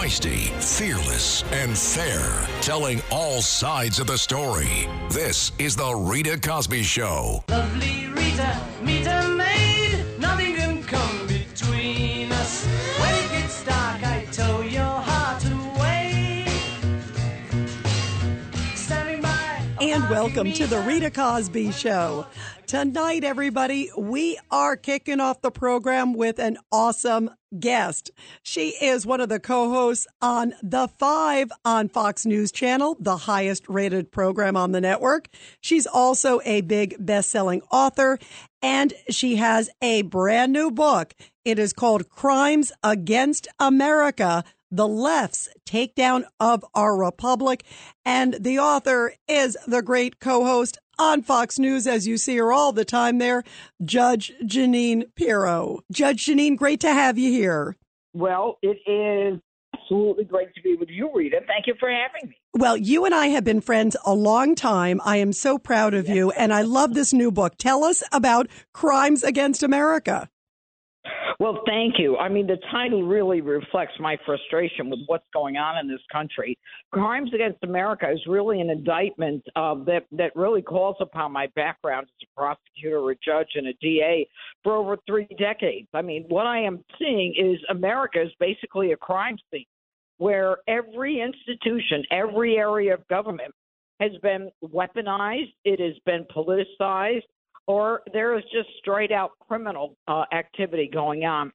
Feisty, fearless, and fair, telling all sides of the story. This is The Rita Cosby Show. Lovely Rita, meet a maid. Nothing can come between us. When it gets dark, I tow your heart away. Standing by. And welcome to the Rita Cosby Show. Tonight, everybody, we are kicking off the program with an awesome guest. She is one of the co hosts on The Five on Fox News Channel, the highest rated program on the network. She's also a big best selling author, and she has a brand new book. It is called Crimes Against America the left's takedown of our republic. And the author is the great co host on Fox News, as you see her all the time there, Judge Jeanine Pirro. Judge Jeanine, great to have you here. Well, it is absolutely great to be with you, Rita. Thank you for having me. Well, you and I have been friends a long time. I am so proud of you, and I love this new book. Tell us about Crimes Against America. Well, thank you. I mean, the title really reflects my frustration with what's going on in this country. Crimes Against America is really an indictment uh, that that really calls upon my background as a prosecutor, a judge, and a DA for over three decades. I mean, what I am seeing is America is basically a crime scene where every institution, every area of government has been weaponized, it has been politicized, or there is just straight out criminal uh, activity going on.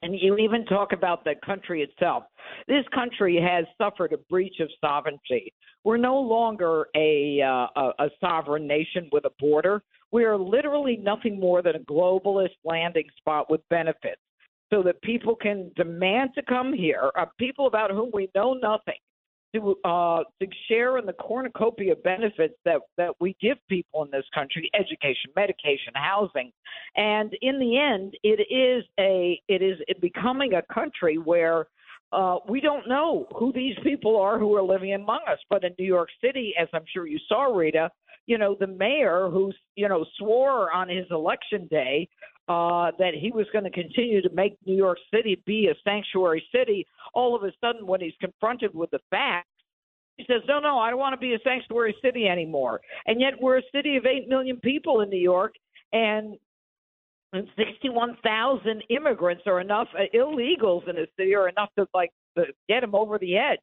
And you even talk about the country itself. This country has suffered a breach of sovereignty. We're no longer a, uh, a, a sovereign nation with a border. We are literally nothing more than a globalist landing spot with benefits so that people can demand to come here, uh, people about whom we know nothing, to uh, to share in the cornucopia benefits that that we give people in this country: education, medication, housing, and in the end, it is a it is becoming a country where. Uh, we don't know who these people are who are living among us. But in New York City, as I'm sure you saw, Rita, you know, the mayor who, you know, swore on his election day uh, that he was going to continue to make New York City be a sanctuary city, all of a sudden, when he's confronted with the facts, he says, No, no, I don't want to be a sanctuary city anymore. And yet, we're a city of 8 million people in New York, and and 61,000 immigrants are enough, uh, illegals in the city are enough to like get them over the edge.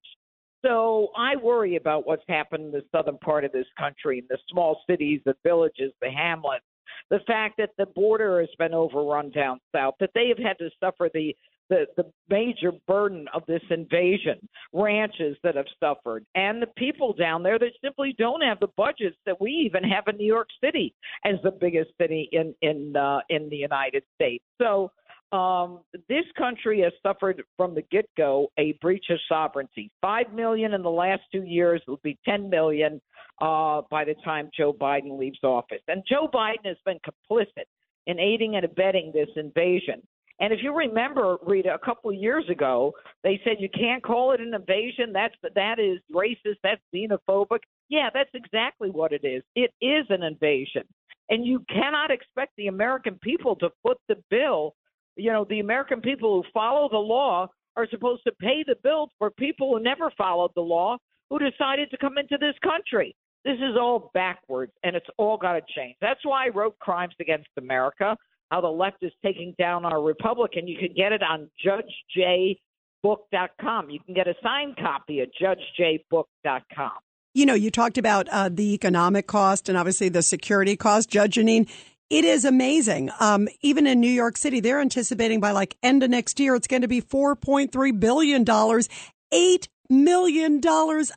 So I worry about what's happened in the southern part of this country, in the small cities, the villages, the hamlets, the fact that the border has been overrun down south, that they have had to suffer the the, the major burden of this invasion, ranches that have suffered, and the people down there that simply don't have the budgets that we even have in New York City as the biggest city in in uh, in the United States. So um, this country has suffered from the get go a breach of sovereignty. Five million in the last two years will be 10 million uh, by the time Joe Biden leaves office. And Joe Biden has been complicit in aiding and abetting this invasion. And if you remember, Rita, a couple of years ago, they said you can't call it an invasion. That's that is racist. That's xenophobic. Yeah, that's exactly what it is. It is an invasion, and you cannot expect the American people to foot the bill you know, the American people who follow the law are supposed to pay the bills for people who never followed the law who decided to come into this country. This is all backwards, and it's all got to change. That's why I wrote Crimes Against America, how the left is taking down our republic, and you can get it on judgejbook.com. You can get a signed copy at judgejbook.com. You know, you talked about uh, the economic cost and obviously the security cost. Judge Jeanine, it is amazing. Um, even in New York City, they're anticipating by like end of next year, it's going to be $4.3 billion, $8 million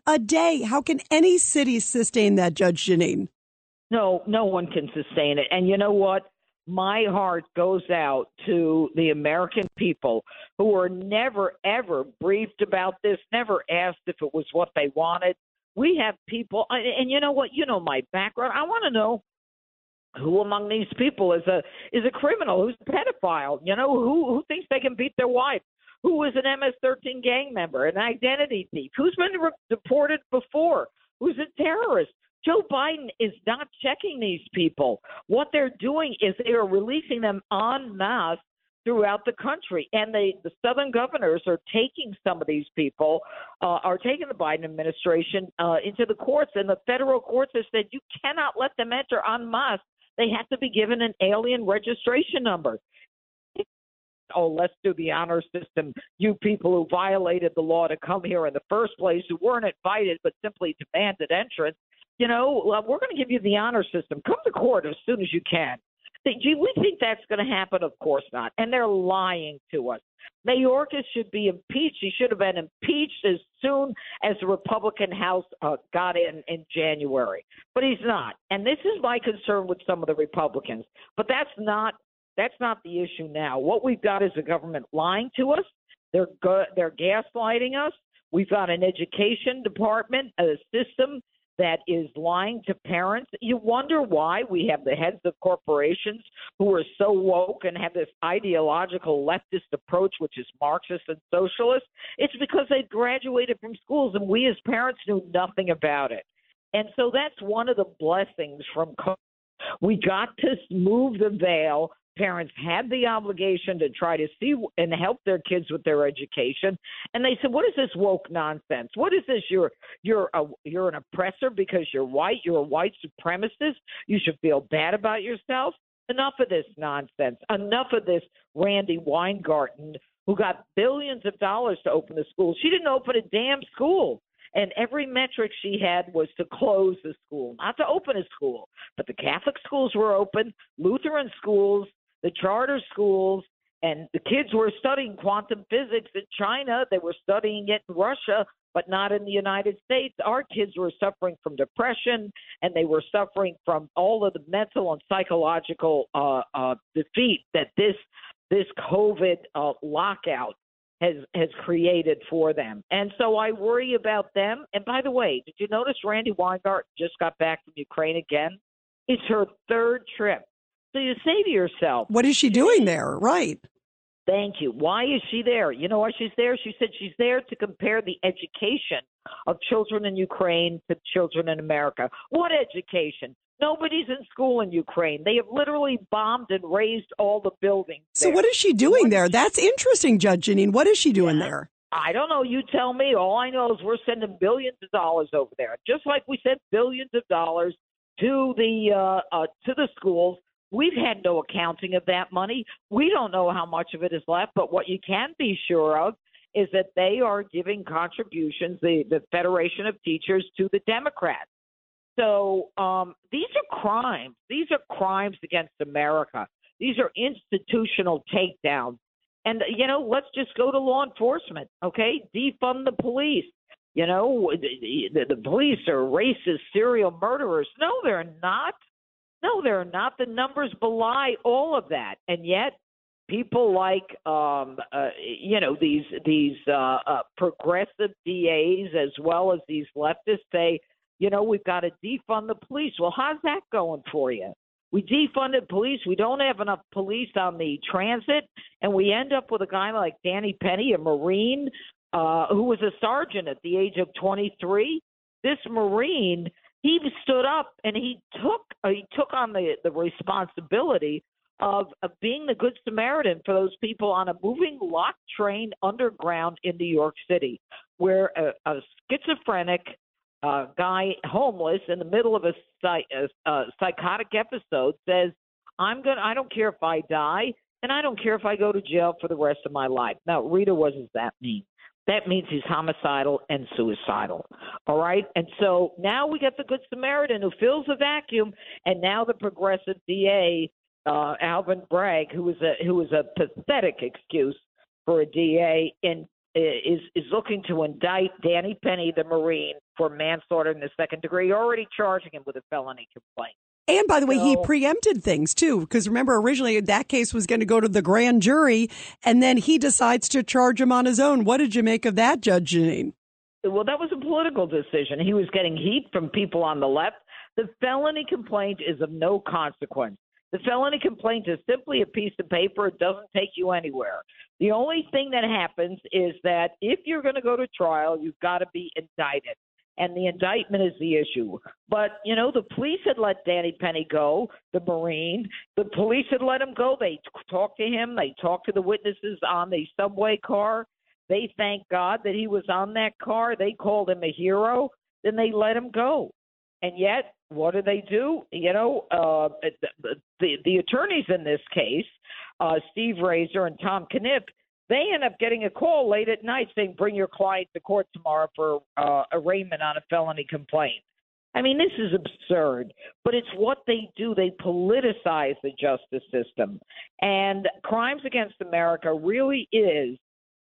a day. How can any city sustain that, Judge Jeanine? No, no one can sustain it. And you know what? My heart goes out to the American people who were never, ever briefed about this, never asked if it was what they wanted. We have people, and you know what? You know my background. I want to know who among these people is a is a criminal who's a pedophile you know who who thinks they can beat their wife who is an ms13 gang member an identity thief who's been re- deported before who's a terrorist joe biden is not checking these people what they're doing is they are releasing them en masse throughout the country. And the, the southern governors are taking some of these people, uh, are taking the Biden administration uh, into the courts. And the federal courts have said you cannot let them enter en masse. They have to be given an alien registration number. Oh, let's do the honor system. You people who violated the law to come here in the first place, who weren't invited but simply demanded entrance, you know, uh, we're going to give you the honor system. Come to court as soon as you can. Do we think that's going to happen? Of course not. And they're lying to us. Mayorkas should be impeached. He should have been impeached as soon as the Republican House uh, got in in January, but he's not. And this is my concern with some of the Republicans. But that's not that's not the issue now. What we've got is the government lying to us. They're go- they're gaslighting us. We've got an education department, a system that is lying to parents. You wonder why we have the heads of corporations who are so woke and have this ideological leftist approach, which is Marxist and socialist. It's because they graduated from schools and we as parents knew nothing about it. And so that's one of the blessings from COVID. We got to move the veil parents had the obligation to try to see and help their kids with their education. And they said what is this woke nonsense? What is this? You're you're a you're an oppressor because you're white? You're a white supremacist? You should feel bad about yourself? Enough of this nonsense. Enough of this Randi Weingarten who got billions of dollars to open the school. She didn't open a damn school. And every metric she had was to close the school, not to open a school. But the Catholic schools were open, Lutheran schools, the charter schools, and the kids were studying quantum physics in China. They were studying it in Russia, but not in the United States. Our kids were suffering from depression, and they were suffering from all of the mental and psychological uh, uh, defeat that this this COVID uh, lockout has has created for them. And so I worry about them. And by the way, did you notice Randi Weingarten just got back from Ukraine again? It's her third trip. So you say to yourself, What is she doing there? Right. Thank you. Why is she there? You know why she's there? She said she's there to compare the education of children in Ukraine to children in America. What education? Nobody's in school in Ukraine. They have literally bombed and razed all the buildings. So there. what is she doing what there? That's interesting, Judge Jeanine. What is she doing yeah. there? I don't know. You tell me. All I know is we're sending billions of dollars over there, just like we sent billions of dollars to the uh, uh, to the schools We've had no accounting of that money. We don't know how much of it is left, but what you can be sure of is that they are giving contributions, the, the Federation of Teachers, to the Democrats. So um, these are crimes. These are crimes against America. These are institutional takedowns. And, you know, let's just go to law enforcement, okay? Defund the police. You know, the, the, the police are racist serial murderers. No, they're not. No, they're not. The numbers belie all of that, and yet people like um, uh, you know these these uh, uh, progressive DAs as well as these leftists say, you know, we've got to defund the police. Well, how's that going for you? We defunded police. We don't have enough police on the transit, and we end up with a guy like Danny Penny, a Marine, uh, who was a sergeant at the age of 23. This Marine he stood up and he took uh, he took on the the responsibility of, of being the good Samaritan for those people on a moving locked train underground in New York City, where a, a schizophrenic uh, guy, homeless, in the middle of a, a, a psychotic episode, says, "I'm gonna. I don't care if I die, and I don't care if I go to jail for the rest of my life." Now, Rita, what does that mean? That means he's homicidal and suicidal. All right. And so now we get the Good Samaritan who fills the vacuum, and now the progressive DA, uh, Alvin Bragg, who is a who is a pathetic excuse for a DA, in is is looking to indict Danny Penny, the Marine, for manslaughter in the second degree, already charging him with a felony complaint. And by the way, so, he preempted things too, because remember, originally that case was going to go to the grand jury, and then he decides to charge him on his own. What did you make of that, Judge Jeanine? Well, that was a political decision. He was getting heat from people on the left. The felony complaint is of no consequence. The felony complaint is simply a piece of paper. It doesn't take you anywhere. The only thing that happens is that if you're going to go to trial, you've got to be indicted. And the indictment is the issue. But, you know, the police had let Danny Penny go, the Marine. The police had let him go. They talked to him, they talked to the witnesses on the subway car. They thank God that he was on that car. They called him a hero. Then they let him go. And yet, what do they do? You know, uh, the, the, the attorneys in this case, uh, Steve Raiser and Tom Kenniff, they end up getting a call late at night saying, "Bring your client to court tomorrow for uh, arraignment on a felony complaint." I mean, this is absurd, but it's what they do. They politicize the justice system, and crimes against America really is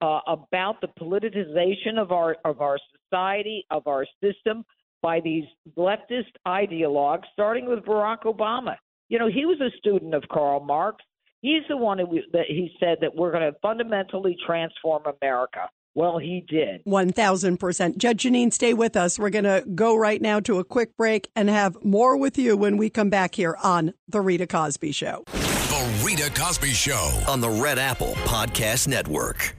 uh, about the politicization of our of our society, of our system, by these leftist ideologues, starting with Barack Obama. You know, he was a student of Karl Marx. He's the one who that he said that we're going to fundamentally transform America. Well, he did. 1000%. Judge Jeanine, stay with us. We're going to go right now to a quick break and have more with you when we come back here on The Rita Cosby Show. The Rita Cosby Show. on the Red Apple Podcast Network.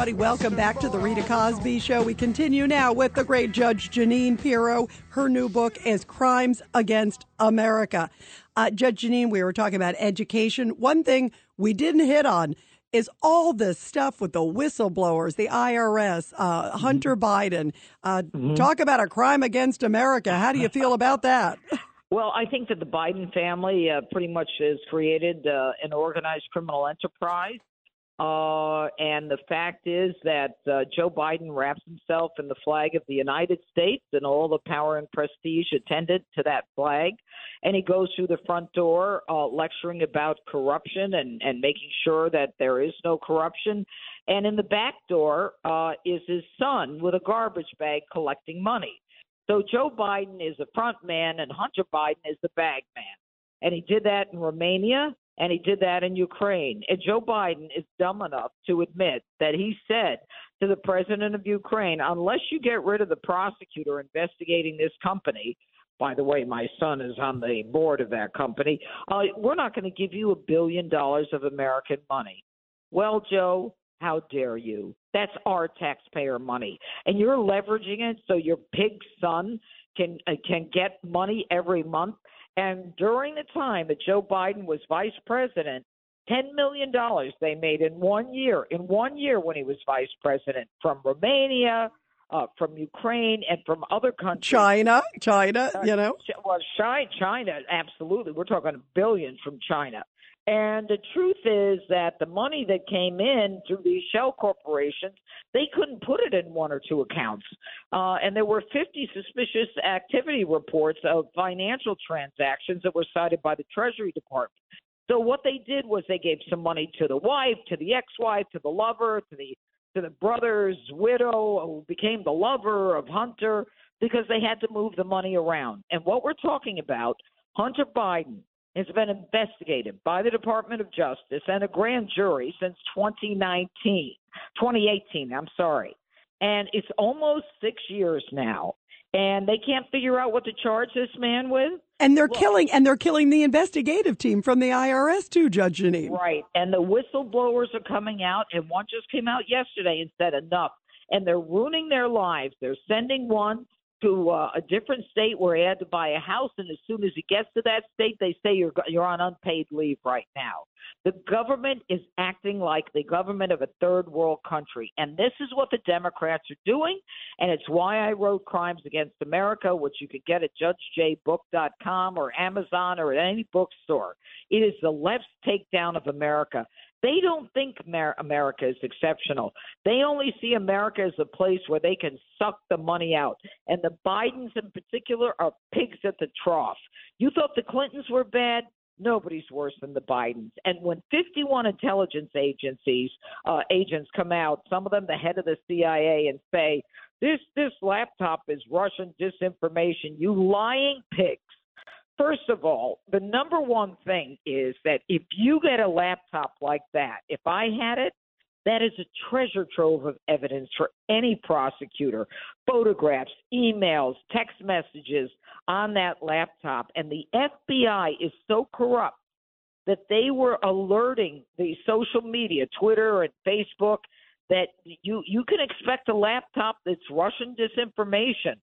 Everybody, welcome back to the Rita Cosby Show. We continue now with the great Judge Jeanine Pirro. Her new book is Crimes Against America. Uh, Judge Jeanine, we were talking about education. One thing we didn't hit on is all this stuff with the whistleblowers, the IRS, uh, Hunter Biden. Uh, Talk about a crime against America. How do you feel about that? Well, I think that the Biden family uh, pretty much has created uh, an organized criminal enterprise. Uh, and the fact is that uh, Joe Biden wraps himself in the flag of the United States and all the power and prestige attendant to that flag. And he goes through the front door uh, lecturing about corruption and, and making sure that there is no corruption. And in the back door uh, is his son with a garbage bag collecting money. So Joe Biden is the front man and Hunter Biden is the bag man. And he did that in Romania and he did that in Ukraine. And Joe Biden is dumb enough to admit that he said to the president of Ukraine, unless you get rid of the prosecutor investigating this company, by the way, my son is on the board of that company, uh, we're not going to give you a billion dollars of American money. Well, Joe, how dare you? That's our taxpayer money, and you're leveraging it so your pig son can uh, can get money every month. And during the time that Joe Biden was vice president, ten million dollars they made in one year. In one year, when he was vice president, from Romania, uh, from Ukraine, and from other countries. China, China, you know. Well, China, absolutely. We're talking billions from China. And the truth is that the money that came in through these shell corporations, they couldn't put it in one or two accounts. Uh, and there were 50 suspicious activity reports of financial transactions that were cited by the Treasury Department. So what they did was they gave some money to the wife, to the ex-wife, to the lover, to the to the brother's widow who became the lover of Hunter because they had to move the money around. And what we're talking about, Hunter Biden has been investigated by the Department of Justice and a grand jury since 2019, 2018, I'm sorry. And it's almost six years now. And they can't figure out what to charge this man with. And they're killing and they're killing the investigative team from the IRS too, Judge Jeanine. Right. And the whistleblowers are coming out, and one just came out yesterday and said enough. And they're ruining their lives. They're sending one to uh, a different state where he had to buy a house, and as soon as he gets to that state, they say you're you're on unpaid leave right now. The government is acting like the government of a third world country, and this is what the Democrats are doing, and it's why I wrote Crimes Against America, which you can get at judgejbook.com or Amazon or at any bookstore. It is the left's takedown of America. They don't think Amer- America is exceptional. They only see America as a place where they can suck the money out. And the Bidens in particular are pigs at the trough. You thought the Clintons were bad? nobody's worse than the Bidens. And when 51 intelligence agencies uh, agents come out, some of them the head of the CIA, and say this this laptop is Russian disinformation, you lying pigs. First of all, the number one thing is that if you get a laptop like that, if I had it, that is a treasure trove of evidence for any prosecutor. Photographs, emails, text messages on that laptop. And the FBI is so corrupt that they were alerting the social media, Twitter and Facebook, that you, you can expect a laptop that's Russian disinformation.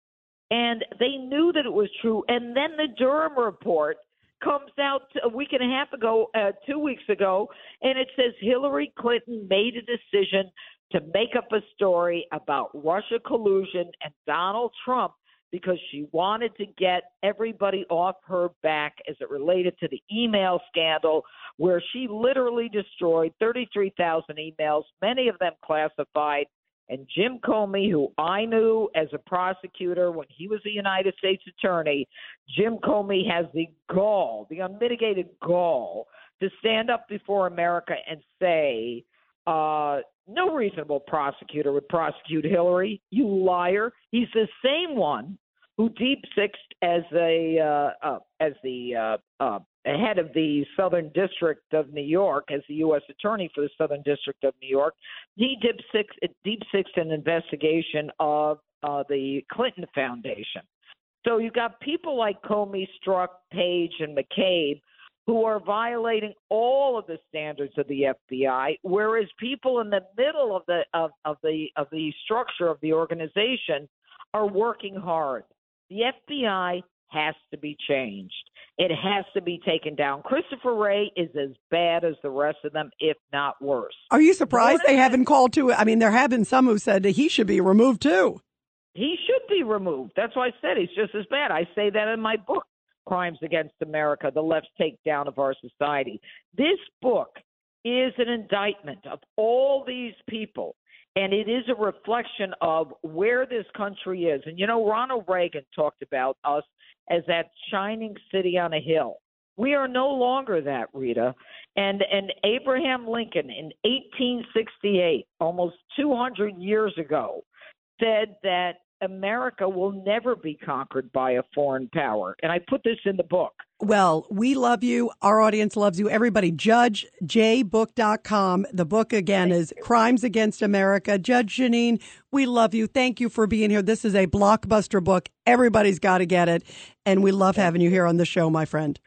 And they knew that it was true. And then the Durham report comes out a week and a half ago, uh, two weeks ago, and it says Hillary Clinton made a decision to make up a story about Russia collusion and Donald Trump because she wanted to get everybody off her back as it related to the email scandal, where she literally destroyed 33,000 emails, many of them classified, and Jim Comey, who I knew as a prosecutor when he was a United States attorney, Jim Comey has the gall, the unmitigated gall, to stand up before America and say, uh, no reasonable prosecutor would prosecute Hillary. You liar. He's the same one who deep sixed as a uh, uh, as the uh, uh, head of the Southern District of New York, as the U.S. Attorney for the Southern District of New York. He deep sixed, deep an investigation of uh, the Clinton Foundation. So you got people like Comey, Strzok, Page, and McCabe who are violating all of the standards of the FBI, whereas people in the middle of the of, of the of the structure of the organization are working hard. The FBI has to be changed. It has to be taken down. Christopher Wray is as bad as the rest of them, if not worse. Are you surprised they haven't called to? I mean, there have been some who said he should be removed too. He should be removed. That's why I said he's just as bad. I say that in my book, Crimes Against America: The Left's Takedown of Our Society. This book is an indictment of all these people and it is a reflection of where this country is. And you know, Ronald Reagan talked about us as that shining city on a hill. We are no longer that, Rita. And and Abraham Lincoln in 1868, almost 200 years ago, said that America will never be conquered by a foreign power. And I put this in the book. Well, we love you. Our audience loves you. Everybody, judgejbook.com. The book again is Crimes Against America. Judge Jeanine, we love you. Thank you for being here. This is a blockbuster book. Everybody's got to get it. And we love having you here on the show, my friend.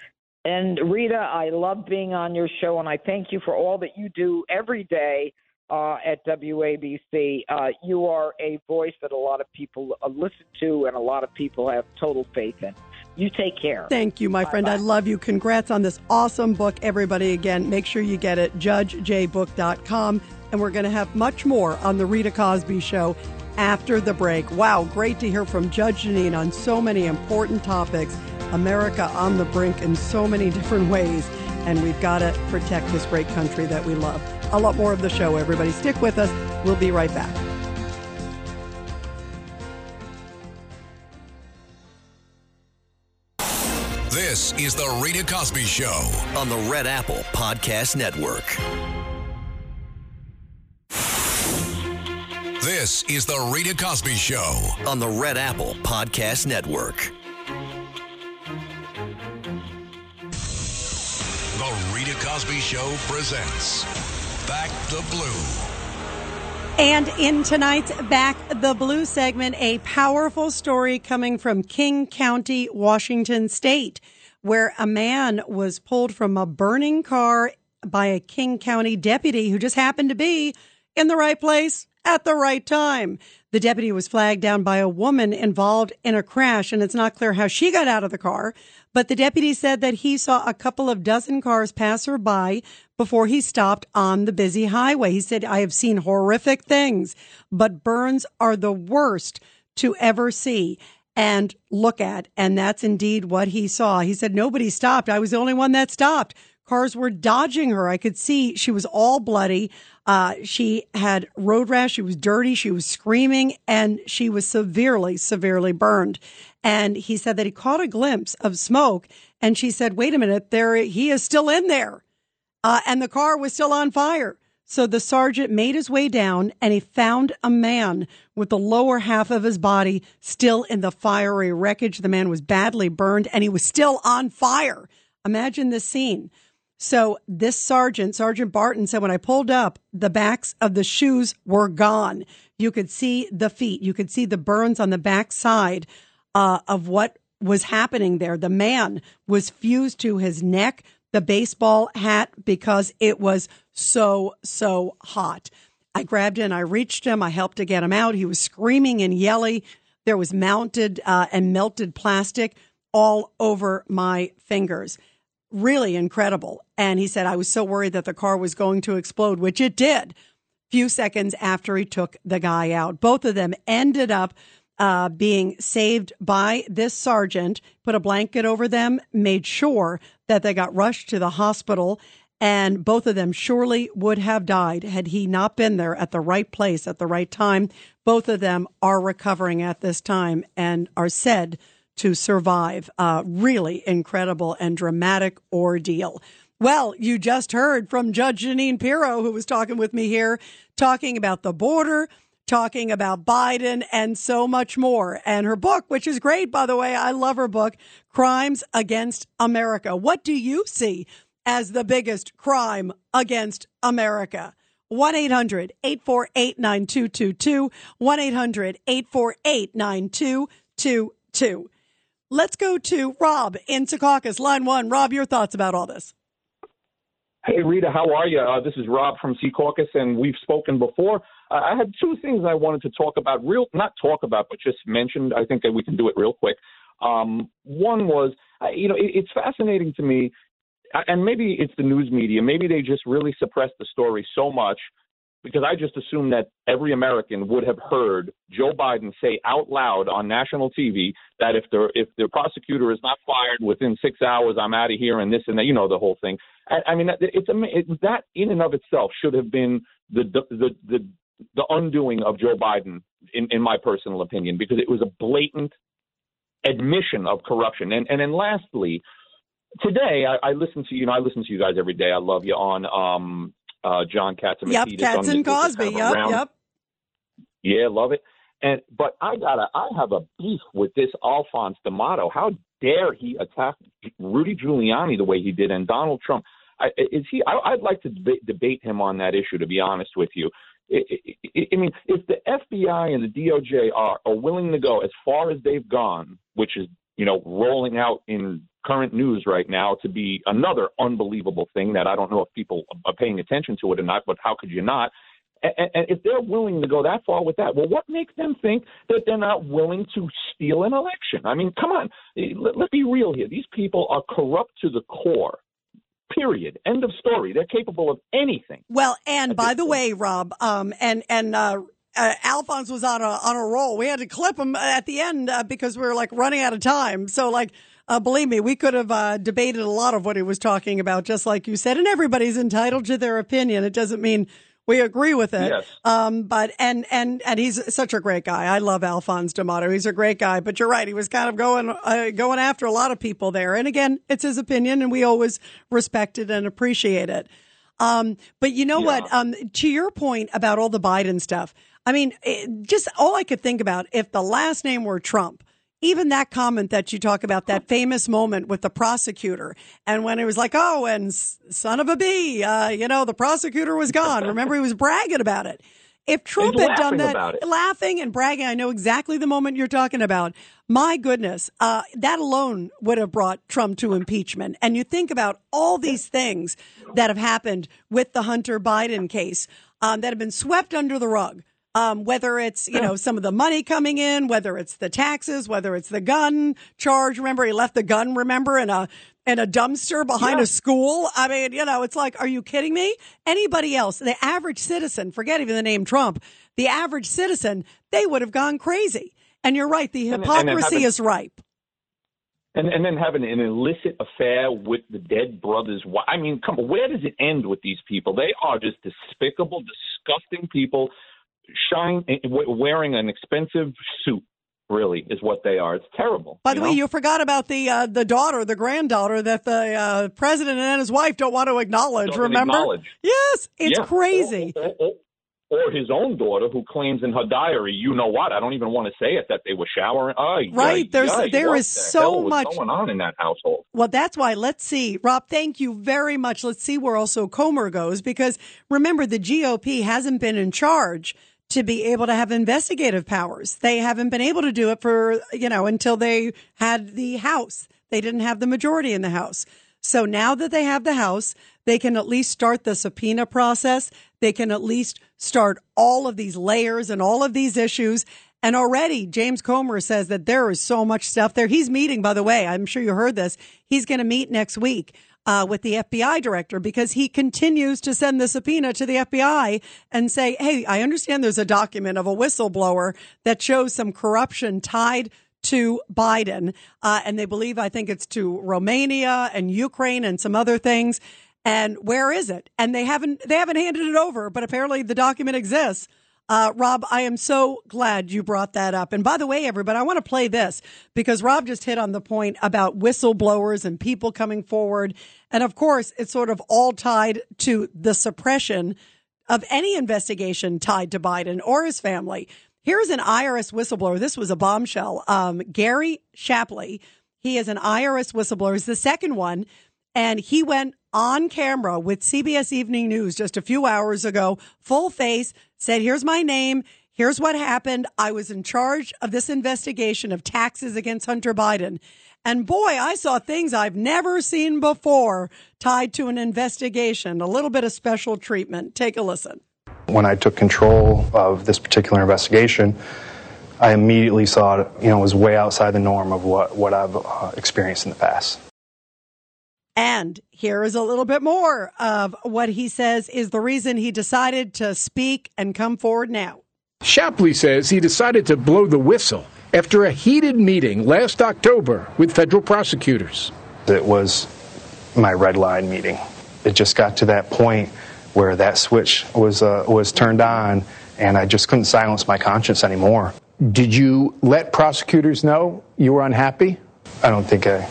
And Rita, I love being on your show, and I thank you for all that you do every day uh, at WABC. Uh, you are a voice that a lot of people uh, listen to and a lot of people have total faith in. You take care. Thank you, my Bye-bye. friend. I love you. Congrats on this awesome book, everybody. Again, make sure you get it, judgejbook.com. And we're going to have much more on The Rita Cosby Show after the break. Wow, great to hear from Judge Jeanine on so many important topics. America on the brink in so many different ways. And we've got to protect this great country that we love a lot more of the show, everybody. Stick with us. We'll be right back. This is The Rita Cosby Show on the Red Apple Podcast Network. This is The Rita Cosby Show on the Red Apple Podcast Network. The Rita Cosby Show presents Back the Blue. And in tonight's Back the Blue segment, a powerful story coming from King County, Washington State, where a man was pulled from a burning car by a King County deputy who just happened to be in the right place at the right time. The deputy was flagged down by a woman involved in a crash, and it's not clear how she got out of the car. But the deputy said that he saw a couple of dozen cars pass her by before he stopped on the busy highway. He said, I have seen horrific things, but burns are the worst to ever see and look at. And that's indeed what he saw. He said, nobody stopped. I was the only one that stopped. Cars were dodging her. I could see she was all bloody. Uh, she had road rash. She was dirty. She was screaming and she was severely, severely burned. And he said that he caught a glimpse of smoke And she said, wait a minute, there, he is still in there. Uh, and the car was still on fire. So the sergeant made his way down and he found a man with the lower half of his body still in the fiery wreckage. The man was badly burned and he was still on fire. Imagine this scene. So this sergeant, Sergeant Barton said, when I pulled up, the backs of the shoes were gone. You could see the feet. You could see the burns on the back side uh, of what was happening there. The man was fused to his neck the baseball hat because it was so, so hot. I grabbed him, I reached him, I helped to get him out. He was screaming and yelling. There was mounted uh, and melted plastic all over my fingers. Really incredible. And he said, I was so worried that the car was going to explode, which it did. Few seconds after he took the guy out. Both of them ended up uh, being saved by this sergeant, put a blanket over them, made sure that they got rushed to the hospital. And both of them surely would have died had he not been there at the right place at the right time. Both of them are recovering at this time and are said to survive a really incredible and dramatic ordeal. Well, you just heard from Judge Jeanine Pirro, who was talking with me here, talking about the border, talking about Biden and so much more. And her book, which is great, by the way, I love her book, Crimes Against America. What do you see as the biggest crime against America? 1 800 848 9222. 1 800 848 9222. Let's go to Rob in Secaucus, line one. Rob, your thoughts about all this. Hey, Rita, how are you? Uh, this is Rob from Secaucus, and we've spoken before. Uh, I had two things I wanted to talk about, real not talk about, but just mentioned. I think that we can do it real quick. Um, one was, uh, you know, it, it's fascinating to me, and maybe it's the news media. Maybe they just really suppressed the story so much because I just assumed that every American would have heard Joe Biden say out loud on national TV that if the if the prosecutor is not fired within six hours, I'm out of here, and this and that, you know, the whole thing. I, I mean, it's it, that in and of itself should have been the the the the undoing of Joe Biden, in, in my personal opinion, because it was a blatant admission of corruption. And and then lastly, today I, I listen to you know I listen to you guys every day. I love you on um uh, John Katz Yep, Cats and Cosby. Kind of yep, yep. Yeah, love it. And but I gotta, I have a beef with this Alphonse D'Amato. How dare he attack Rudy Giuliani the way he did and Donald Trump? I, is he? I, would like to debate, debate him on that issue. To be honest with you, I, I, I mean, if the FBI and the DOJ are are willing to go as far as they've gone, which is you know rolling out in current news right now to be another unbelievable thing that I don't know if people are paying attention to it or not, but how could you not? And, and if they're willing to go that far with that, well, what makes them think that they're not willing to steal an election? I mean, come on, let, let's be real here. These people are corrupt to the core. Period. End of story. They're capable of anything. Well, and by the point. way, Rob, um, and and uh, uh, Alphonse was on a on a roll. We had to clip him at the end uh, because we were like running out of time. So like uh, believe me, we could have uh, debated a lot of what he was talking about, just like you said. And everybody's entitled to their opinion. It doesn't mean we agree with it. Yes. Um, but and and and he's such a great guy. I love Alphonse D'Amato. He's a great guy. But you're right. He was kind of going uh, going after a lot of people there. And again, it's his opinion, and we always respect it and appreciate it. Um, but you know yeah. what? Um, to your point about all the Biden stuff, I mean, it, just all I could think about if the last name were Trump even that comment that you talk about, that famous moment with the prosecutor, and when it was like, oh, and son of a bee, uh, you know, the prosecutor was gone. Remember, he was bragging about it. If Trump had done that, laughing and bragging, I know exactly the moment you're talking about. My goodness, uh, that alone would have brought Trump to impeachment. And you think about all these things that have happened with the Hunter Biden case um, that have been swept under the rug um, whether it's you know some of the money coming in, whether it's the taxes, whether it's the gun charge. Remember, he left the gun. Remember in a in a dumpster behind yeah. a school. I mean, you know, it's like, are you kidding me? Anybody else, the average citizen, forget even the name Trump, the average citizen, they would have gone crazy. And you're right, the hypocrisy and, and is ripe. And, and then having an illicit affair with the dead brother's wife. I mean, come on, where does it end with these people? They are just despicable, disgusting people shine wearing an expensive suit really, is what they are. It's terrible. By the you way, you forgot about the uh, the daughter, the granddaughter that the uh, president and his wife don't want to acknowledge. Don't remember? acknowledge. Yes, it's Yeah. crazy. Or, or, or, or his own daughter, who claims in her diary, you know what? I don't even want to say it that they were showering. Ay, Right, ay, there's- ay, there is the so much- going on in that household. Well, that's why. Let's see. Rob, thank you very much. Let's see where also Comer goes because remember, the GOP hasn't been in charge to be able to have investigative powers. They haven't been able to do it for, you know, until they had the House. They didn't have the majority in the House. So now that they have the House, they can at least start the subpoena process. They can at least start all of these layers and all of these issues. And already James Comer says that there is so much stuff there. He's meeting, by the way, I'm sure you heard this. He's going to meet next week uh, with the FBI director because he continues to send the subpoena to the FBI and say, Hey, I understand there's a document of a whistleblower that shows some corruption tied to Biden. Uh, and they believe, I think it's to Romania and Ukraine and some other things. And where is it? And they haven't, they haven't handed it over, but apparently the document exists. Uh, Rob, I am so glad you brought that up. And by the way, everybody, I want to play this because Rob just hit on the point about whistleblowers and people coming forward. And of course, it's sort of all tied to the suppression of any investigation tied to Biden or his family. Here's an IRS whistleblower. This was a bombshell. Um, Gary Shapley. He is an IRS whistleblower. He's the second one. And he went on camera with CBS Evening News just a few hours ago, full face, said, Here's my name. Here's what happened. I was in charge of this investigation of taxes against Hunter Biden. And boy, I saw things I've never seen before tied to an investigation, a little bit of special treatment. Take a listen. When I took control of this particular investigation, I immediately saw it, you know, was way outside the norm of what, what I've uh, experienced in the past. And here is a little bit more of what he says is the reason he decided to speak and come forward now. Shapley says he decided to blow the whistle after a heated meeting last October with federal prosecutors. It was my red line meeting. It just got to that point where that switch was uh, was turned on, and I just couldn't silence my conscience anymore. Did you let prosecutors know you were unhappy? I don't think I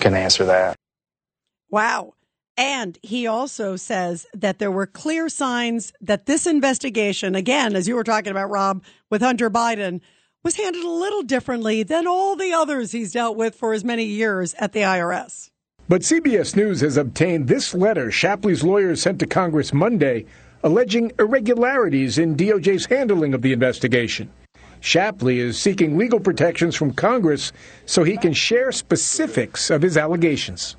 can answer that. Wow. And he also says that there were clear signs that this investigation, again, as you were talking about, Rob, with Hunter Biden, was handled a little differently than all the others he's dealt with for as many years at the IRS. But CBS News has obtained this letter Shapley's lawyers sent to Congress Monday alleging irregularities in DOJ's handling of the investigation. Shapley is seeking legal protections from Congress so he can share specifics of his allegations.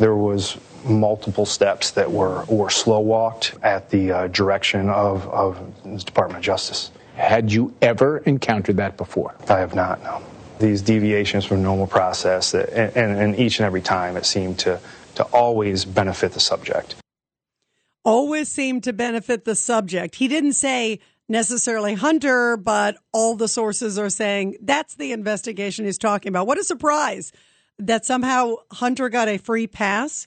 There was multiple steps that were, were slow walked at the uh, direction of, of the Department of Justice. Had you ever encountered that before? I have not, no. These deviations from normal process, that, and, and, and each and every time it seemed to, to always benefit the subject. Always seemed to benefit the subject. He didn't say necessarily Hunter, but all the sources are saying that's the investigation he's talking about. What a surprise that somehow Hunter got a free pass.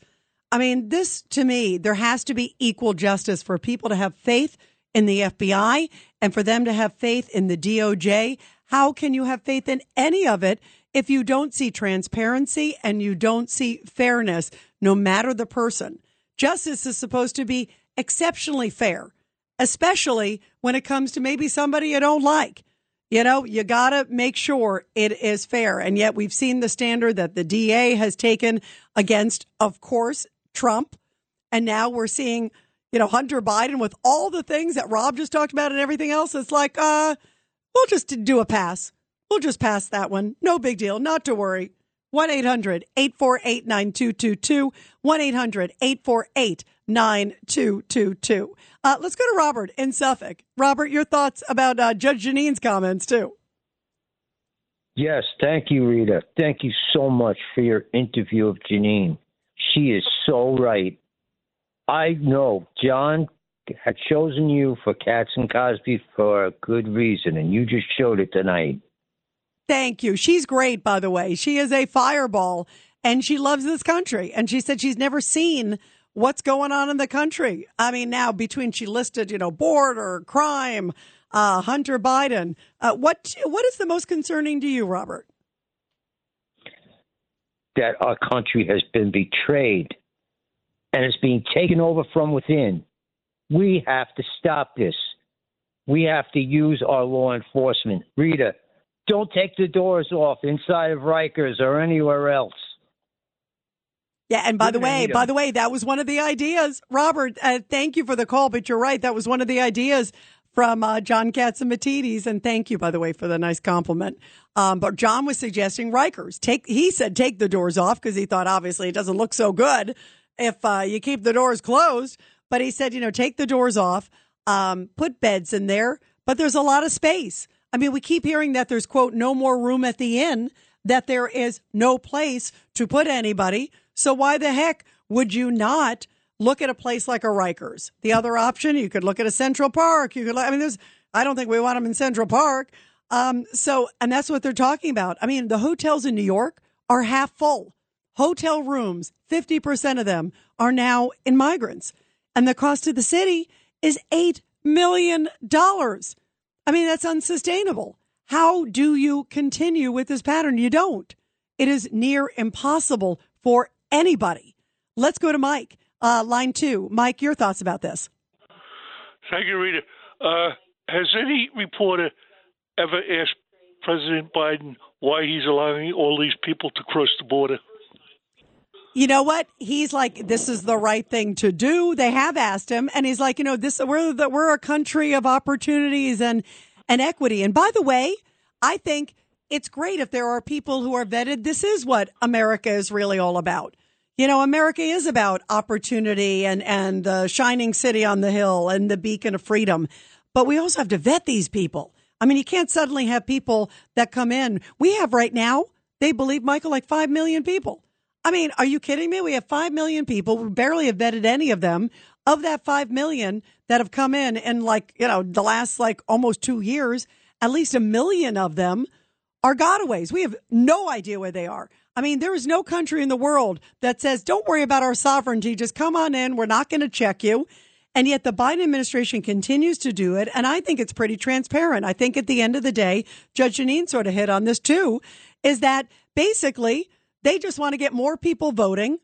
I mean, this to me, there has to be equal justice for people to have faith in the FBI and for them to have faith in the DOJ. How can you have faith in any of it if you don't see transparency and you don't see fairness, no matter the person? Justice is supposed to be exceptionally fair, especially when it comes to maybe somebody you don't like. You know, you got to make sure it is fair. And yet we've seen the standard that the DA has taken against, of course, Trump. And now we're seeing, you know, Hunter Biden with all the things that Rob just talked about and everything else. It's like, uh, we'll just do a pass. We'll just pass that one. No big deal. Not to worry. 1 800 848 9222. 1 800 848 9222. Uh, let's go to Robert in Suffolk. Robert, your thoughts about uh, Judge Jeanine's comments, too. Yes, thank you, Rita. Thank you so much for your interview of Jeanine. She is so right. I know John had chosen you for Cats and Cosby for a good reason, and you just showed it tonight. Thank you. She's great, by the way. She is a fireball and she loves this country. And she said she's never seen what's going on in the country. I mean, now between she listed, you know, border, crime, uh, Hunter Biden, uh, what what is the most concerning to you, Robert? That our country has been betrayed and is being taken over from within. We have to stop this. We have to use our law enforcement. Rita, don't take the doors off inside of Rikers or anywhere else. Yeah, and by the way, by the way, that was one of the ideas, Robert. Uh, thank you for the call, but you're right. That was one of the ideas from uh, John Catsimatidis, and Matidis. And thank you, by the way, for the nice compliment. Um, but John was suggesting Rikers take. He said take the doors off because he thought obviously it doesn't look so good if uh, you keep the doors closed. But he said, you know, take the doors off, um, put beds in there, but there's a lot of space. I mean, we keep hearing that there's quote no more room at the inn, that there is no place to put anybody. So why the heck would you not look at a place like a Rikers? The other option, you could look at a Central Park. You could, I mean, there's, I don't think we want them in Central Park. Um, so, and that's what they're talking about. I mean, the hotels in New York are half full. Hotel rooms, 50% of them are now in migrants. And the cost to the city is $8 million. I mean, that's unsustainable. How do you continue with this pattern? You don't. It is near impossible for anybody. Let's go to Mike, uh, line two. Mike, your thoughts about this? Thank you, Rita. Uh, has any reporter ever asked President Biden why he's allowing all these people to cross the border? You know what? He's like, this is the right thing to do. They have asked him, and he's like, you know, this we're the, we're a country of opportunities and and equity. And by the way, I think it's great if there are people who are vetted. This is what America is really all about. You know, America is about opportunity and and the shining city on the hill and the beacon of freedom. But we also have to vet these people. I mean, you can't suddenly have people that come in. We have right now, they believe Michael like 5 million people. I mean, are you kidding me? We have 5 million people. We barely have vetted any of them. Of that 5 million that have come in in like, you know, the last like almost two years, at least a million of them are gotaways. We have no idea where they are. I mean, there is no country in the world that says, don't worry about our sovereignty. Just come on in. We're not going to check you. And yet the Biden administration continues to do it. And I think it's pretty transparent. I think at the end of the day, Judge Jeanine sort of hit on this too, is that basically they just want to get more people voting.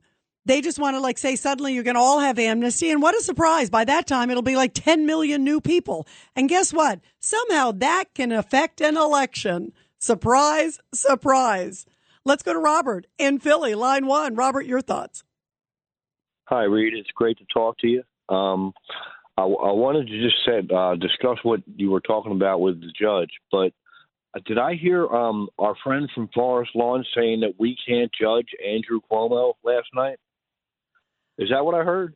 They just want to like say suddenly you're going to all have amnesty. And what a surprise. By that time, it'll be like 10 million new people. And guess what? Somehow that can affect an election. Surprise, surprise. Let's go to Robert in Philly, line one. Robert, your thoughts. Hi, Reed. It's great to talk to you. Um, I, I wanted to just uh, discuss what you were talking about with the judge, but uh, did I hear um, our friend from Forest Lawn saying that we can't judge Andrew Cuomo last night? Is that what I heard?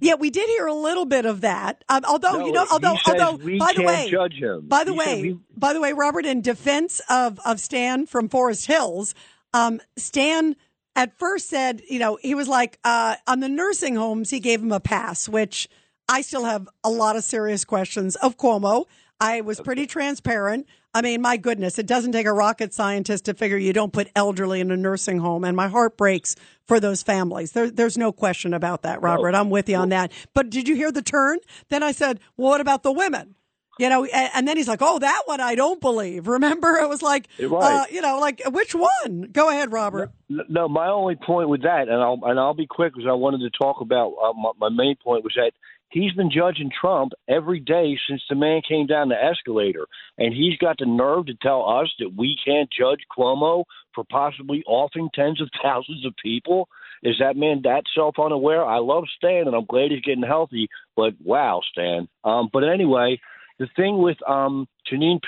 Yeah, we did hear a little bit of that. Um, although No, you know, although although by the way, judge him. by the He way, we- by the way, Robert, in defense of of Stan from Forest Hills, um, Stan at first said, you know, he was like uh, on the nursing homes, he gave him a pass, which I still have a lot of serious questions of Cuomo. I was pretty transparent. I mean, my goodness, it doesn't take a rocket scientist to figure you don't put elderly in a nursing home, and my heart breaks for those families. There, there's no question about that, Robert. I'm with you on that. But did you hear the turn? Then I said, well, what about the women? You know, and, and then he's like, "Oh, that one I don't believe." Remember, it was like, Right. uh, you know, like which one? Go ahead, Robert. No, my only point with that, and I'll and I'll be quick because I wanted to talk about uh, my, my main point was that he's been judging Trump every day since the man came down the escalator, and he's got the nerve to tell us that we can't judge Cuomo for possibly offing tens of thousands of people. Is that man that self unaware? I love Stan, and I'm glad he's getting healthy, but wow, Stan. Um, but anyway, the thing with um, Jeanine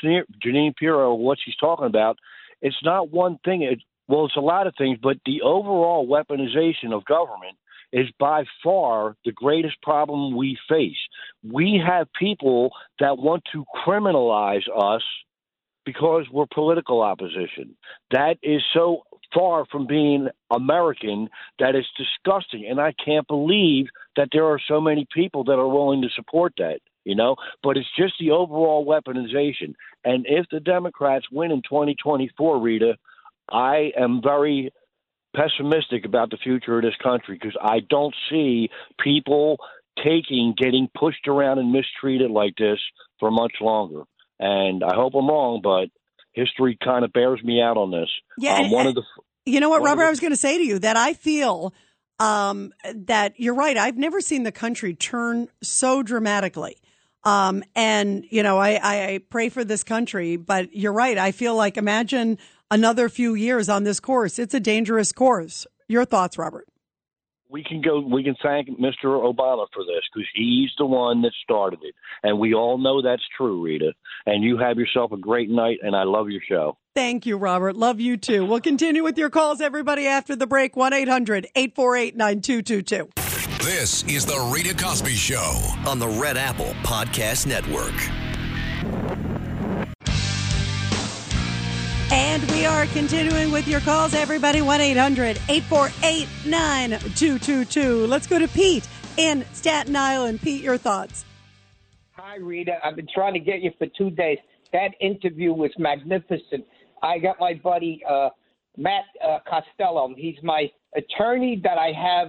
Jeanine Pirro, what she's talking about, it's not one thing. It, well, it's a lot of things, but the overall weaponization of government is by far the greatest problem we face. We have people that want to criminalize us because we're political opposition. That is so far from being American that it's disgusting. And I can't believe that there are so many people that are willing to support that, you know? But it's just the overall weaponization. And if the Democrats win in 2024, Rita, I am very pessimistic about the future of this country because I don't see people taking getting pushed around and mistreated like this for much longer. And I hope I'm wrong, but history kind of bears me out on this. Yeah, um, and- one of the You know what, Robert? the- I was going to say to you that I feel um, that you're right. I've never seen the country turn so dramatically. Um, and, you know, I, I pray for this country, but you're right. I feel like imagine another few years on this course. It's a dangerous course. Your thoughts, Robert? we can go we can thank Mr. Obama for this because he's the one that started it. And we all know that's true, Rita. And you have yourself a great night and I love your show. Thank you, Robert. Love you too. We'll continue with your calls, everybody, after the break. 1 800 848 9222. This is the Rita Cosby Show. on the Red Apple Podcast Network. And we are continuing with your calls, everybody. 1 800 848 9222. Let's go to Pete in Staten Island. Pete, your thoughts. Hi, Rita. I've been trying to get you for two days. That interview was magnificent. I got my buddy uh, Matt uh, Costello. He's my attorney that I have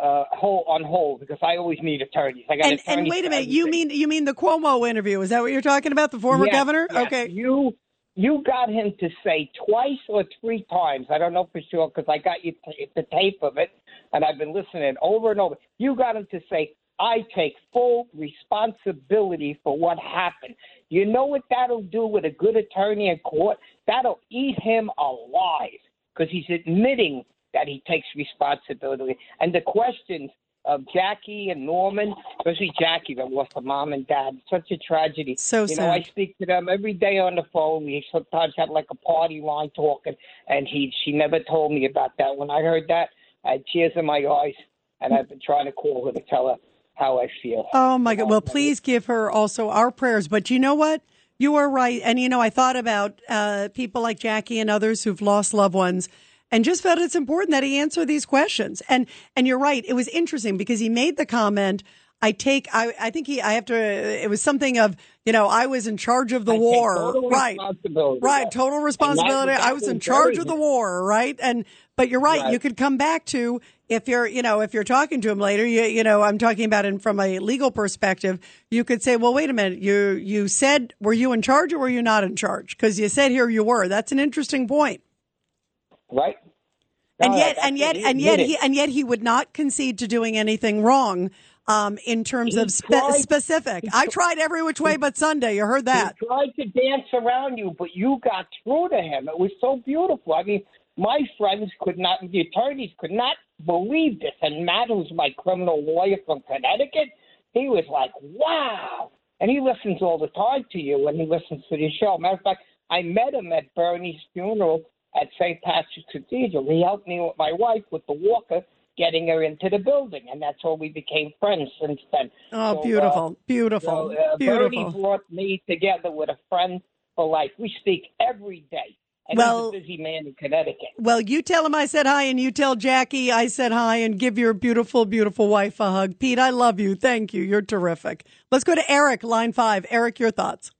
uh, hold, on hold because I always need attorneys. I got And, and wait a minute, you mean you mean the Cuomo interview? Is that what you're talking about? The former Yes, governor? yes. Okay. You you got him to say twice or three times. I don't know for sure because I got you t- the tape of it, and I've been listening over and over. You got him to say, "I take full responsibility for what happened." You know what that'll do with a good attorney in court? That'll eat him alive because he's admitting that he takes responsibility. And the questions of Jackie and Norman, especially Jackie that lost her mom and dad, such a tragedy. So you know, I speak to them every day on the phone. We sometimes have like a party line talking, and he she never told me about that. When I heard that, I had tears in my eyes, and I've been trying to call her to tell her how I feel. Oh my God. Well, please give her also our prayers. But you know what? You are right. And you know, I thought about uh, people like Jackie and others who've lost loved ones and just felt it's important that he answer these questions. And and you're right. It was interesting because he made the comment. I take. I. I think he. I have to. It was something of. You know. I was in charge of the I war. total right. responsibility. Right. Total responsibility. I was in charge of the war. Right. And. But you're right. Right. You could come back to if you're. You know. If you're talking to him later. You. You know. I'm talking about it from a legal perspective. You could say, well, wait a minute. You. You said, were you in charge or were you not in charge? Because you said here you were. That's an interesting point. Right. And No, yet, and yet, he and yet, he and yet he would not concede to doing anything wrong. Um, in terms He of spe- tried- specific, I tried every which way but Sunday. You heard that? He tried to dance around you, but you got through to him. It was so beautiful. I mean, my friends could not, the attorneys could not believe this. And Matt, who's my criminal lawyer from Connecticut, he was like, wow. And he listens all the time to you and he listens to the show. Matter of fact, I met him at Bernie's funeral at St. Patrick's Cathedral. He helped me with my wife with the walker, getting her into the building, and that's how we became friends since then. Oh, So, uh, beautiful, beautiful, so, uh, beautiful. Bernie brought me together with a friend for life. We speak every day. And Well- he's a busy man in Connecticut. Well, you tell him I said hi, and you tell Jackie I said hi, and give your beautiful, beautiful wife a hug. Pete, I love you. Thank you. You're terrific. Let's go to Eric, line five. Eric, your thoughts.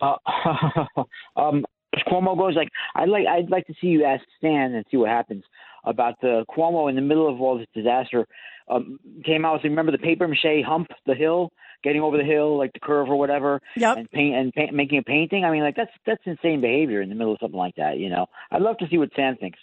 Uh, um, as Cuomo goes, like I'd like I'd like to see you ask Stan and see what happens about the Cuomo in the middle of all this disaster. Um, came out with remember the paper mache hump the hill, getting over the hill like the curve or whatever, yep. and paint and paint, making a painting. I mean, like that's that's insane behavior in the middle of something like that. You know, I'd love to see what Stan thinks.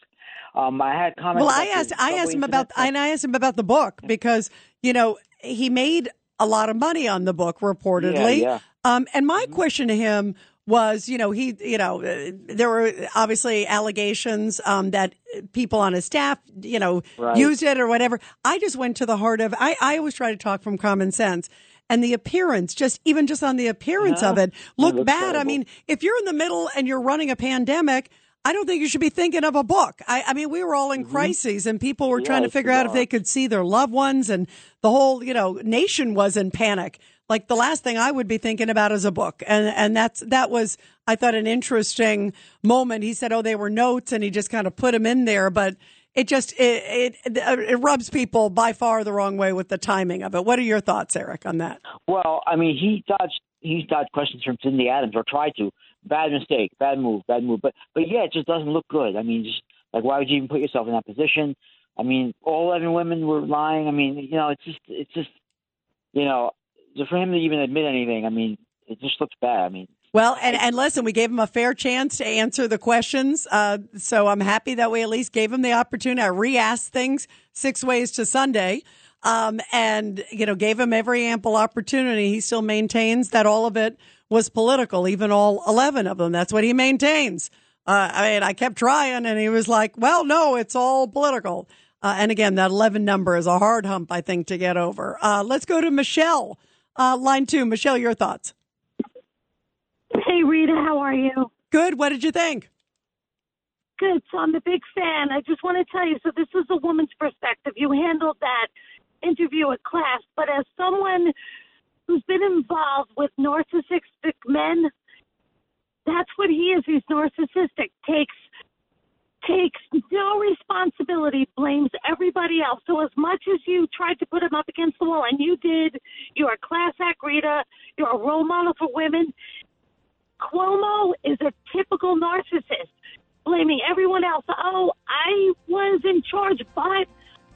Um, I had comments. Well, I asked I asked him about incident. and I asked him about the book because you know he made a lot of money on the book reportedly. Yeah, yeah. Um, and my question to him was, you know, he, you know, uh, there were obviously allegations um, that people on his staff, you know, Right. used it or whatever. I just went to the heart of. I, I always try to talk from common sense. And the appearance, just even just on the appearance Yeah. of it, look looks bad. I mean, if you're in the middle and you're running a pandemic, I don't think you should be thinking of a book. I, I mean, we were all in crises and people were Mm-hmm. Yeah, trying to figure out if they could see their loved ones and the whole, you know, nation was in panic. Like the last thing I would be thinking about is a book. And, and that's, that was, I thought an interesting moment. He said, oh, they were notes and he just kind of put them in there, but it just, it, it, it rubs people by far the wrong way with the timing of it. What are your thoughts, Eric, on that? Well, I mean, he dodged he's dodged questions from Cindy Adams or tried to. Bad mistake, bad move, bad move. But but yeah, it just doesn't look good. I mean, just Like, why would you even put yourself in that position? I mean, all 11 women were lying. I mean, you know, it's just, it's just, you know, for him to even admit anything, I mean, it just looks bad. I mean, Well, and, and listen, we gave him a fair chance to answer the questions. Uh, so I'm happy that we at least gave him the opportunity. I re asked things six ways to Sunday. Um, and, you know, gave him every ample opportunity. He still maintains that all of it was political, even all 11 of them. That's what he maintains. Uh, I mean, I kept trying and he was like, well, no, it's all political. Uh, and again, that 11 number is a hard hump, I think, to get over. Uh, let's go to Michelle, uh, line two. Michelle, your thoughts. Hey, Rita, how are you? Good. What did you think? Good. So I'm a big fan. I just want to tell you so, this is a woman's perspective. You handled that interview at class, but as someone who's been involved with narcissistic men, that's what he is. He's narcissistic. Takes takes no responsibility, blames everybody else. So as much as you tried to put him up against the wall, and you did, you're a class act, Rita. You're a role model for women. Cuomo is a typical narcissist, blaming everyone else. Oh, I was in charge, but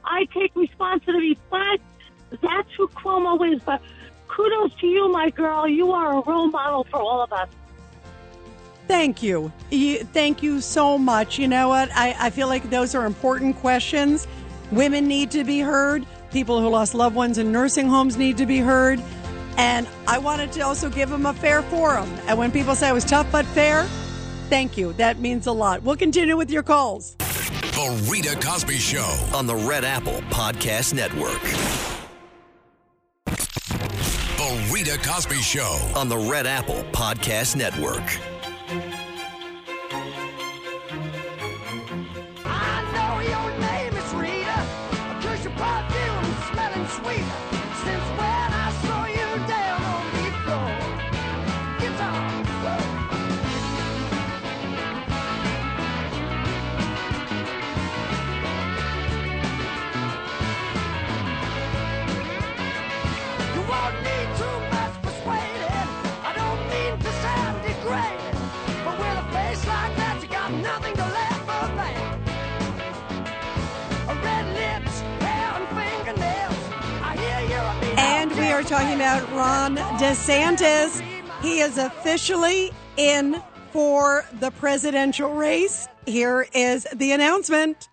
I take responsibility. But that's who Cuomo is. But kudos to you, my girl. You are a role model for all of us. Thank you. you. Thank you so much. You know what? I, I feel like those are important questions. Women need to be heard. People who lost loved ones in nursing homes need to be heard. And I wanted to also give them a fair forum. And when people say it was tough but fair, thank you. That means a lot. We'll continue with your calls. The Rita Cosby Show. on the Red Apple Podcast Network. The Rita Cosby Show. On the Red Apple Podcast Network. Are talking about Ron DeSantis. He is officially in for the presidential race. Here is the announcement.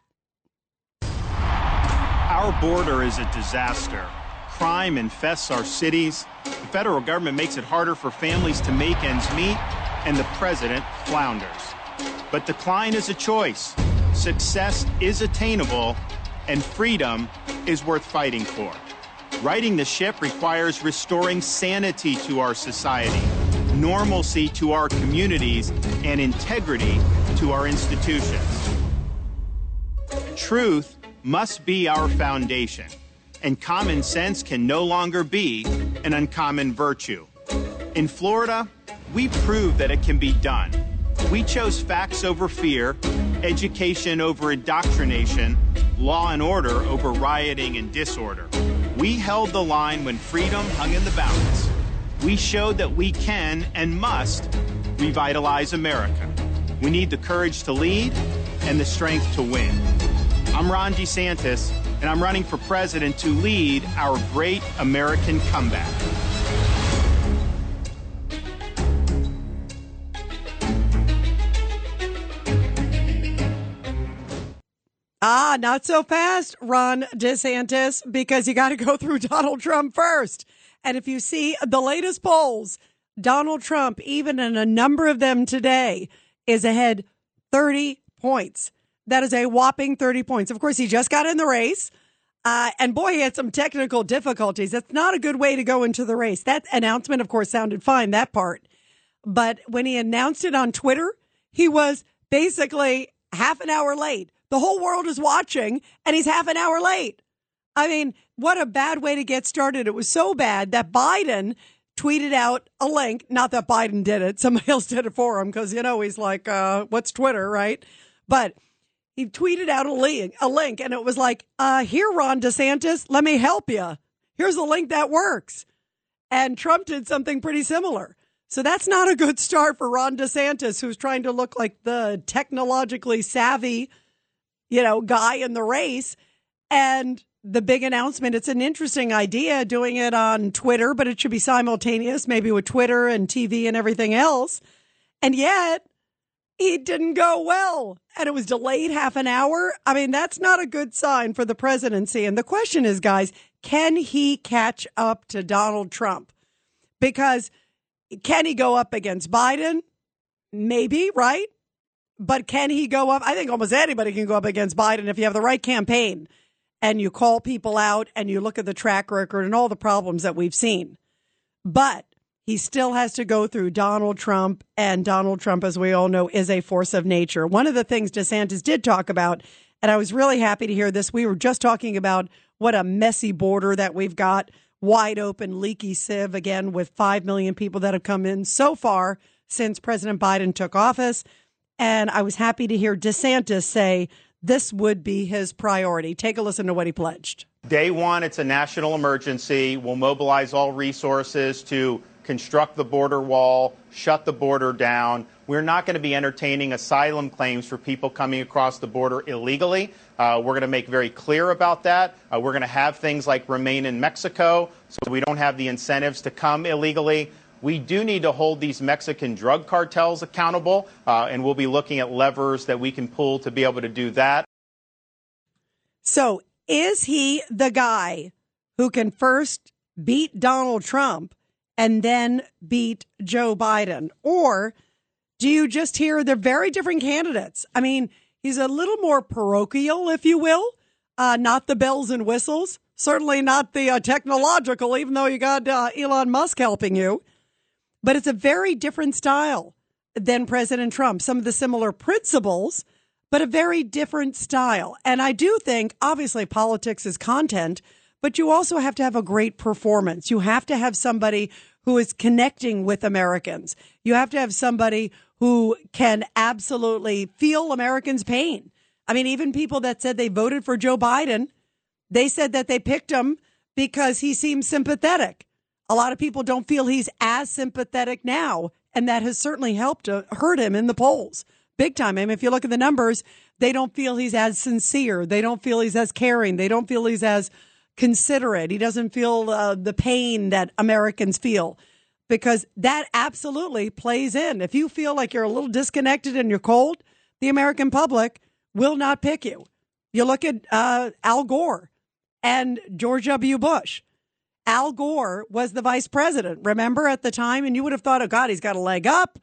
Our border is a disaster. Crime infests our cities. The federal government makes it harder for families to make ends meet, and the president flounders. But decline is a choice. Success is attainable, and freedom is worth fighting for. Righting the ship requires restoring sanity to our society, normalcy to our communities, and integrity to our institutions. Truth must be our foundation, and common sense can no longer be an uncommon virtue. In Florida, we proved that it can be done. We chose facts over fear, education over indoctrination, law and order over rioting and disorder. We held the line when freedom hung in the balance. We showed that we can and must revitalize America. We need the courage to lead and the strength to win. I'm Ron DeSantis, and I'm running for president to lead our great American comeback. Ah, not so fast, Ron DeSantis, because you got to go through Donald Trump first. And if you see the latest polls, Donald Trump, even in a number of them today, is ahead 30 points. That is a whopping 30 points. Of course, he just got in the race. Uh, and boy, he had some technical difficulties. That's not a good way to go into the race. That announcement, of course, sounded fine, that part. But when he announced it on Twitter, he was basically half an hour late. The whole world is watching, and he's half an hour late. I mean, what a bad way to get started. It was so bad that Biden tweeted out a link. Not that Biden did it, somebody else did it for him because, you know, he's like, uh, what's Twitter, right? But he tweeted out a link, a link, and it was like, uh, here, Ron DeSantis, let me help you. Here's a link that works. And Trump did something pretty similar. So that's not a good start for Ron DeSantis, who's trying to look like the technologically savvy you know, guy in the race. And the big announcement, it's an interesting idea doing it on Twitter, but it should be simultaneous, maybe with Twitter and TV and everything else. And yet, it didn't go well and it was delayed half an hour. I mean, that's not a good sign for the presidency. And the question is, guys, can he catch up to Donald Trump? Because can he go up against Biden? Maybe, right? But can he go up? I think almost anybody can go up against Biden if you have the right campaign and you call people out and you look at the track record and all the problems that we've seen. But he still has to go through Donald Trump, and Donald Trump, as we all know, is a force of nature. One of the things DeSantis did talk about, and I was really happy to hear this. We were just talking about what a messy border that we've got, wide open, leaky sieve again, with 5 million people that have come in so far since President Biden took office. And I was happy to hear DeSantis say this would be his priority. Take a listen to what he pledged. Day one, it's a national emergency. We'll mobilize all resources to construct the border wall, shut the border down. We're not going to be entertaining asylum claims for people coming across the border illegally. Uh, we're going to make very clear about that. Uh, we're going to have things like remain in Mexico so we don't have the incentives to come illegally. We do need to hold these Mexican drug cartels accountable, uh, and we'll be looking at levers that we can pull to be able to do that. So, is he the guy who can first beat Donald Trump and then beat Joe Biden? Or do you just hear they're very different candidates? I mean, he's a little more parochial, if you will, uh, not the bells and whistles, certainly not the uh, technological, even though you got uh, Elon Musk helping you. But it's a very different style than President Trump. Some of the similar principles, but a very different style. And I do think, obviously, politics is content, but you also have to have a great performance. You have to have somebody who is connecting with Americans. You have to have somebody who can absolutely feel Americans' pain. I mean, even people that said they voted for Joe Biden, they said that they picked him because he seemed sympathetic. A lot of people don't feel he's as sympathetic now, and that has certainly helped to hurt him in the polls big time. I mean, if you look at the numbers, they don't feel he's as sincere. They don't feel he's as caring. They don't feel he's as considerate. He doesn't feel uh, the pain that Americans feel because that absolutely plays in. If you feel like you're a little disconnected and you're cold, the American public will not pick you. You look at uh, Al Gore and George W. Bush. Al Gore was the vice president, remember at the time? And you would have thought, oh, God, he's got a leg up,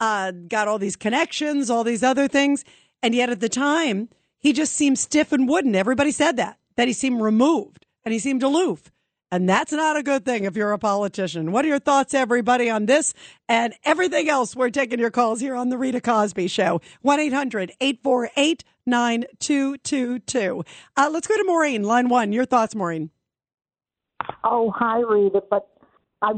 uh, got all these connections, all these other things. And yet at the time, he just seemed stiff and wooden. Everybody said that, that he seemed removed and he seemed aloof. And that's not a good thing if you're a politician. What are your thoughts, everybody, on this and everything else? We're taking your calls here on The Rita Cosby Show. 1 800 848 9222. Uh, let's go to Maureen, line one. Your thoughts, Maureen? Oh, hi, Rita. But I,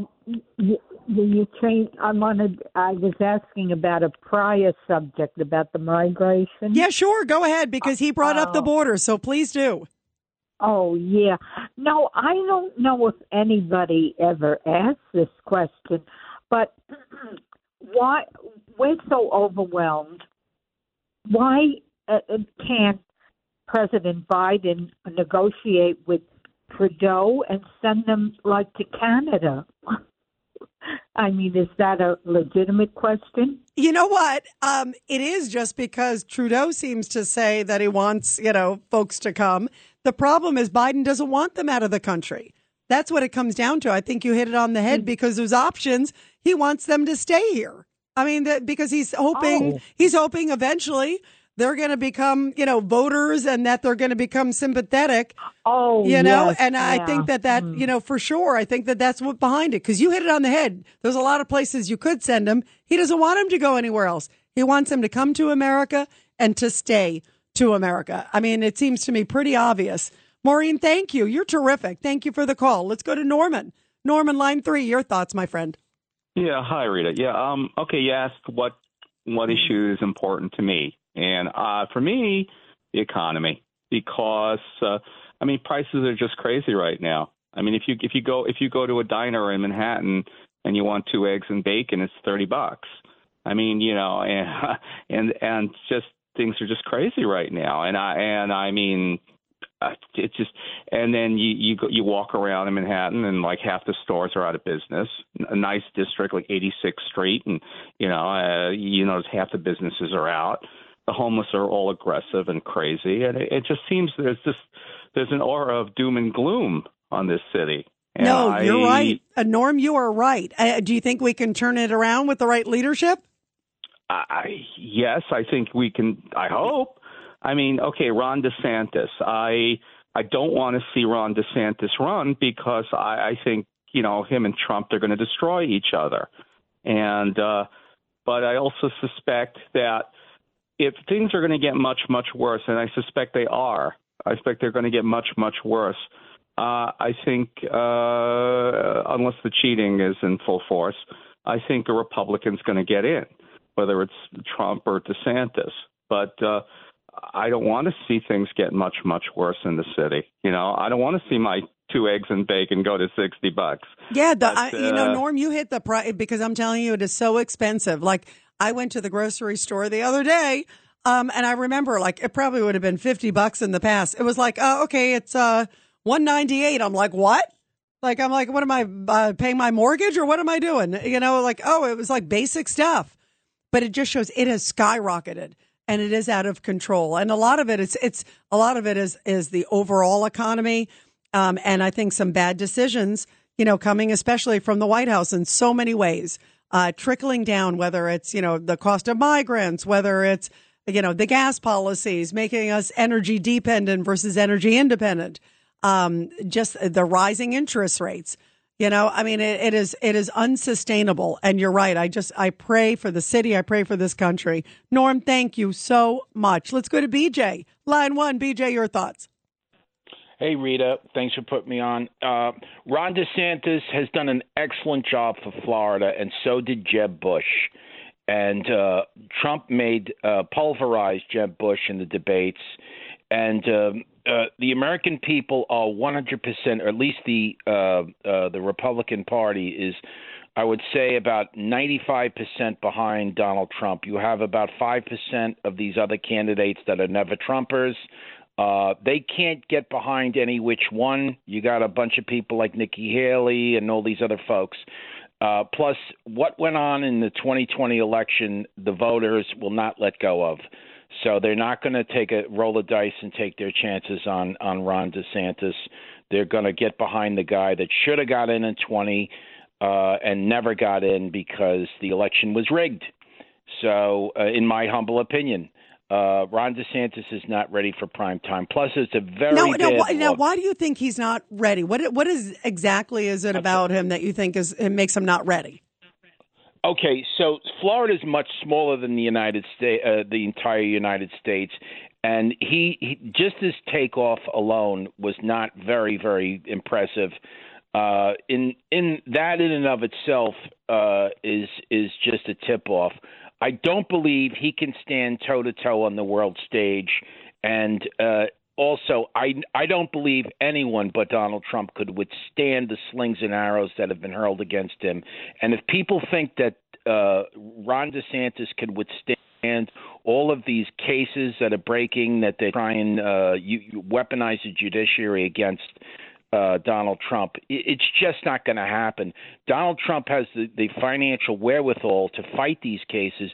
you, you changed. I wanted. I was asking about a prior subject about the migration. Yeah, sure. Go ahead because he brought up the Oh. border. So please do. Oh yeah. No, I don't know if anybody ever asked this question, but why we're so overwhelmed? Why uh, uh, can't President Biden negotiate with Trudeau and send them like to Canada? I mean, is that a legitimate question? You know what? Um, it is just because Trudeau seems to say that he wants, you know, folks to come. The problem is Biden doesn't want them out of the country. That's what it comes down to. I think you hit it on the head because there's options. He wants them to stay here. I mean, that because he's hoping Oh. he's hoping eventually they're going to become, you know, voters and that they're going to become sympathetic. Oh, you know, yes, and I yeah. think that that, you know, for sure, I think that that's what behind it because you hit it on the head. There's a lot of places you could send him. He doesn't want him to go anywhere else. He wants him to come to America and to stay to America. I mean, it seems to me pretty obvious. Maureen, thank you. You're terrific. Thank you for the call. Let's go to Norman. Norman, line three. Your thoughts, my friend. Yeah, hi Rita. Yeah, um, okay. You asked what what issue is important to me, and uh, for me, the economy, because uh, I mean prices are just crazy right now. I mean, if you if you go if you go to a diner in Manhattan and you want two eggs and bacon, it's thirty bucks. I mean, you know, and and and just things are just crazy right now, and I and I mean, uh, it's just and then you you go, you walk around in Manhattan and like half the stores are out of business. A nice district like 86th Street, and you know uh, you notice half the businesses are out. The homeless are all aggressive and crazy, and it, it just seems there's just there's an aura of doom and gloom on this city. And no, I- you're right. Uh, Norm, you are right. Uh, do you think we can turn it around with the right leadership? I, yes, I think we can. I hope. I mean, okay, Ron DeSantis. I I don't want to see Ron DeSantis run because I, I think you know him and Trump they're going to destroy each other, and uh, but I also suspect that if things are going to get much much worse, and I suspect they are, I expect they're going to get much much worse. Uh, I think uh, unless the cheating is in full force, I think a Republican's going to get in, whether it's Trump or DeSantis. But uh, I don't want to see things get much much worse in the city. You know, I don't want to see my two eggs and bacon go to sixty bucks. Yeah, the, I, you know, uh, Norm, you hit the price because I'm telling you, it is so expensive. Like I went to the grocery store the other day, um, and I remember like it probably would have been fifty bucks in the past. It was like, oh, okay, it's uh one ninety eight. I'm like, what? Like I'm like, what am I uh, paying my mortgage or what am I doing? You know, like oh, it was like basic stuff, but it just shows it has skyrocketed and it is out of control. And a lot of it is it's a lot of it is is the overall economy, um, and I think some bad decisions, you know, coming especially from the White House in so many ways, uh, trickling down. Whether it's you know the cost of migrants, whether it's you know the gas policies, making us energy dependent versus energy independent, um, just the rising interest rates. You know, I mean, it, it is it is unsustainable. And you're right. I just I pray for the city. I pray for this country. Norm, thank you so much. Let's go to BJ. Line one, BJ, your thoughts. Hey, Rita. Thanks for putting me on. Uh, Ron DeSantis has done an excellent job for Florida, and so did Jeb Bush. And uh, Trump made uh, pulverized Jeb Bush in the debates. And um, uh, the American people are 100%, or at least the uh, uh, the Republican Party is, I would say, about 95% behind Donald Trump. You have about 5% of these other candidates that are never Trumpers. Uh, they can't get behind any which one. You got a bunch of people like Nikki Haley and all these other folks. Uh, plus, what went on in the 2020 election, the voters will not let go of. So they're not going to take a roll of dice and take their chances on on Ron DeSantis. They're going to get behind the guy that should have got in in 20 uh, and never got in because the election was rigged. So, uh, in my humble opinion, uh, Ron DeSantis is not ready for prime time. Plus, it's a very no, no. Why, now, why do you think he's not ready? What what is exactly is it about him that you think is it makes him not ready? Okay, so Florida is much smaller than the United States, uh, the entire United States, and he, he just his takeoff alone was not very, very impressive. Uh, in in that in and of itself uh, is is just a tip off. I don't believe he can stand toe to toe on the world stage, and uh, also I I don't believe anyone but Donald Trump could withstand the slings and arrows that have been hurled against him. And if people think that uh, Ron DeSantis can withstand all of these cases that are breaking, that they try and uh, weaponize the judiciary against uh, Donald Trump. It's just not going to happen. Donald Trump has the, the financial wherewithal to fight these cases.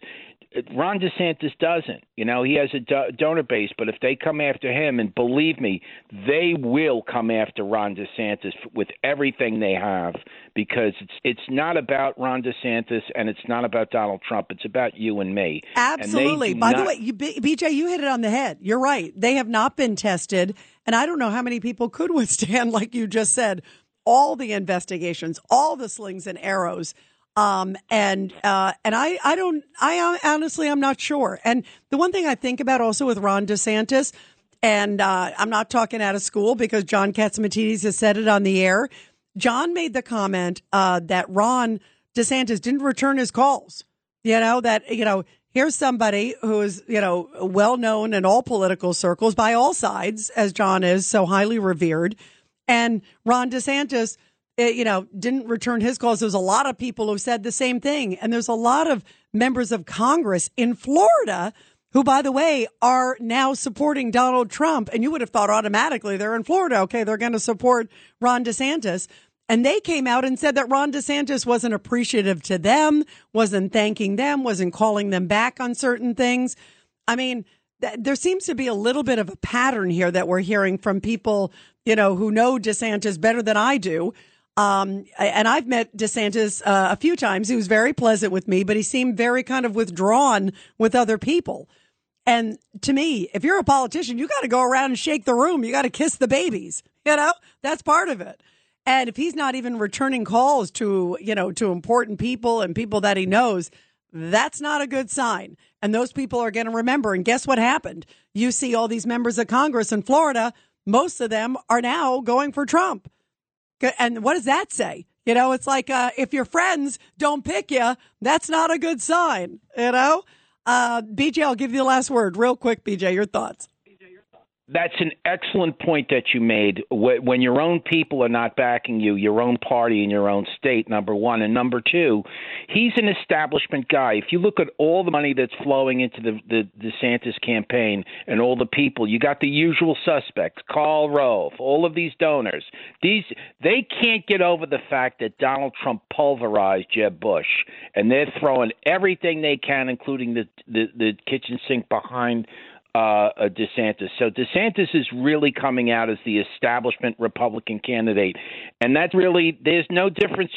Ron DeSantis doesn't. You know, he has a do- donor base, but if they come after him, and believe me, they will come after Ron DeSantis with everything they have because it's it's not about Ron DeSantis and it's not about Donald Trump. It's about you and me. Absolutely. do By the way, you, B- BJ, you hit it on the head. You're right. They have not been tested, and I don't know how many people could withstand, like you just said, all the investigations, all the slings and arrows. Um, and uh, and I I don't I honestly I'm not sure. And the one thing I think about also with Ron DeSantis, and uh, I'm not talking out of school because John Catsimatidis has said it on the air. John made the comment uh, that Ron DeSantis didn't return his calls. You know that you know here's somebody who is you know well known in all political circles by all sides, as John is so highly revered, and Ron DeSantis Uh, you know, didn't return his calls. There's a lot of people who said the same thing. And there's a lot of members of Congress in Florida who, by the way, are now supporting Donald Trump. And you would have thought automatically they're in Florida. Okay, they're going to support Ron DeSantis. And they came out and said that Ron DeSantis wasn't appreciative to them, wasn't thanking them, wasn't calling them back on certain things. I mean, th- there seems to be a little bit of a pattern here that we're hearing from people, you know, who know DeSantis better than I do. Um, and I've met DeSantis uh, a few times. He was very pleasant with me, but he seemed very kind of withdrawn with other people. And to me, if you're a politician, you got to go around and shake the room. You got to kiss the babies. You know, that's part of it. And if he's not even returning calls to, you know, to important people and people that he knows, that's not a good sign. And those people are going to remember. And guess what happened? You see all these members of Congress in Florida, most of them are now going for Trump. And what does that say? You know, it's like uh, if your friends don't pick you, that's not a good sign, you know? Uh, BJ, I'll give you the last word real quick. BJ, your thoughts. That's an excellent point that you made. When your own people are not backing you, your own party in your own state, number one. And number two, he's an establishment guy. If you look at all the money that's flowing into the, the DeSantis campaign and all the people, you got the usual suspects, Karl Rove, all of these donors. These They can't get over the fact that Donald Trump pulverized Jeb Bush, and they're throwing everything they can, including the, the, the kitchen sink behind uh, DeSantis. So DeSantis is really coming out as the establishment Republican candidate, and that's really there's no difference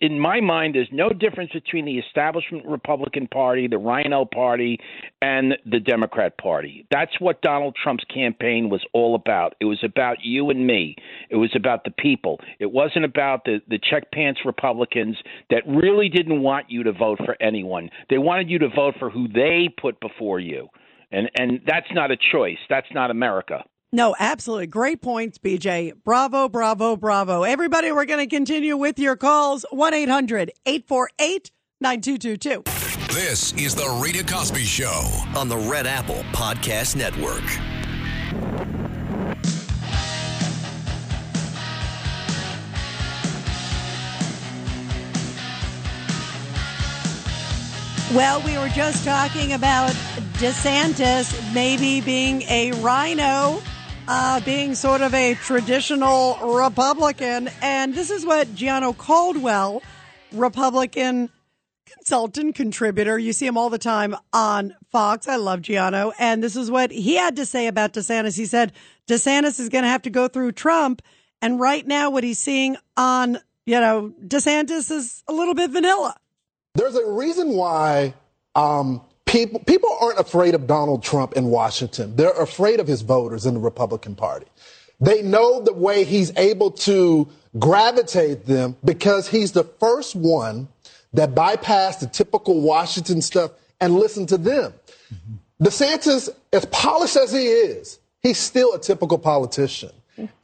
in my mind. There's no difference between the establishment Republican Party, the Rhino Party, and the Democrat Party. That's what Donald Trump's campaign was all about. It was about you and me. It was about the people. It wasn't about the the check pants Republicans that really didn't want you to vote for anyone. They wanted you to vote for who they put before you and and that's not a choice. That's not America. No, absolutely. Great points, BJ. Bravo, bravo, bravo. Everybody, we're going to continue with your calls 1 800 848 9222. This is The Rita Cosby Show on the Red Apple Podcast Network. Well, we were just talking about DeSantis maybe being a rhino, uh, being sort of a traditional Republican. And this is what Gianno Caldwell, Republican consultant, contributor, you see him all the time on Fox. I love Gianno. And this is what he had to say about DeSantis. He said DeSantis is going to have to go through Trump. And right now, what he's seeing on, you know, DeSantis is a little bit vanilla. There's a reason why um, people people aren't afraid of Donald Trump in Washington. They're afraid of his voters in the Republican Party. They know the way he's able to gravitate them because he's the first one that bypassed the typical Washington stuff and listened to them. Mm-hmm. DeSantis, as polished as he is, he's still a typical politician.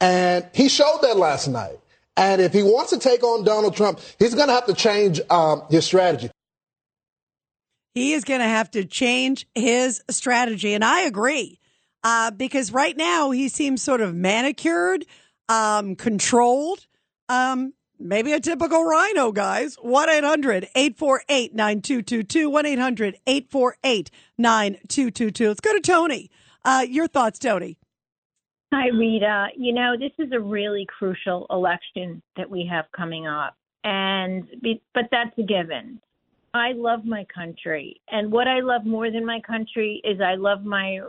And he showed that last night. And if he wants to take on Donald Trump, he's going to have to change um, his strategy. He is going to have to change his strategy. And I agree, uh, because right now he seems sort of manicured, um, controlled. Um, maybe a typical rhino, guys. 1 800 848 9222. 1 800 848 9222. Let's go to Tony. Uh, your thoughts, Tony. Hi, Rita. You know, this is a really crucial election that we have coming up, and but that's a given. I love my country, and what I love more than my country is I love my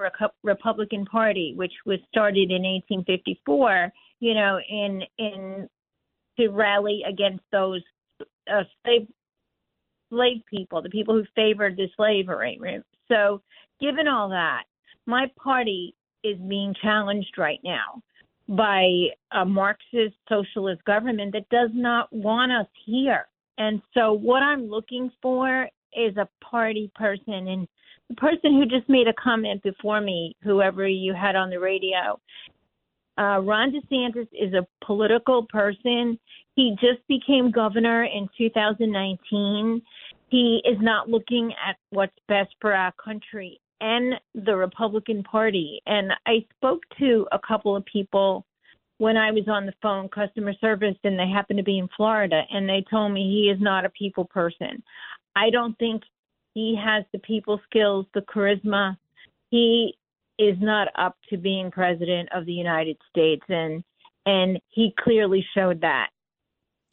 Republican Party, which was started in 1854. You know, in in to rally against those uh, slave slave people, the people who favored the slavery. So, given all that, my party is being challenged right now by a Marxist socialist government that does not want us here. And so, what I'm looking for is a party person. And the person who just made a comment before me, whoever you had on the radio, uh, Ron DeSantis is a political person. He just became governor in 2019. He is not looking at what's best for our country and the Republican Party. And I spoke to a couple of people when I was on the phone, customer service, and they happened to be in Florida, and they told me he is not a people person. I don't think he has the people skills, the charisma, he is not up to being president of the United States, and and he clearly showed that.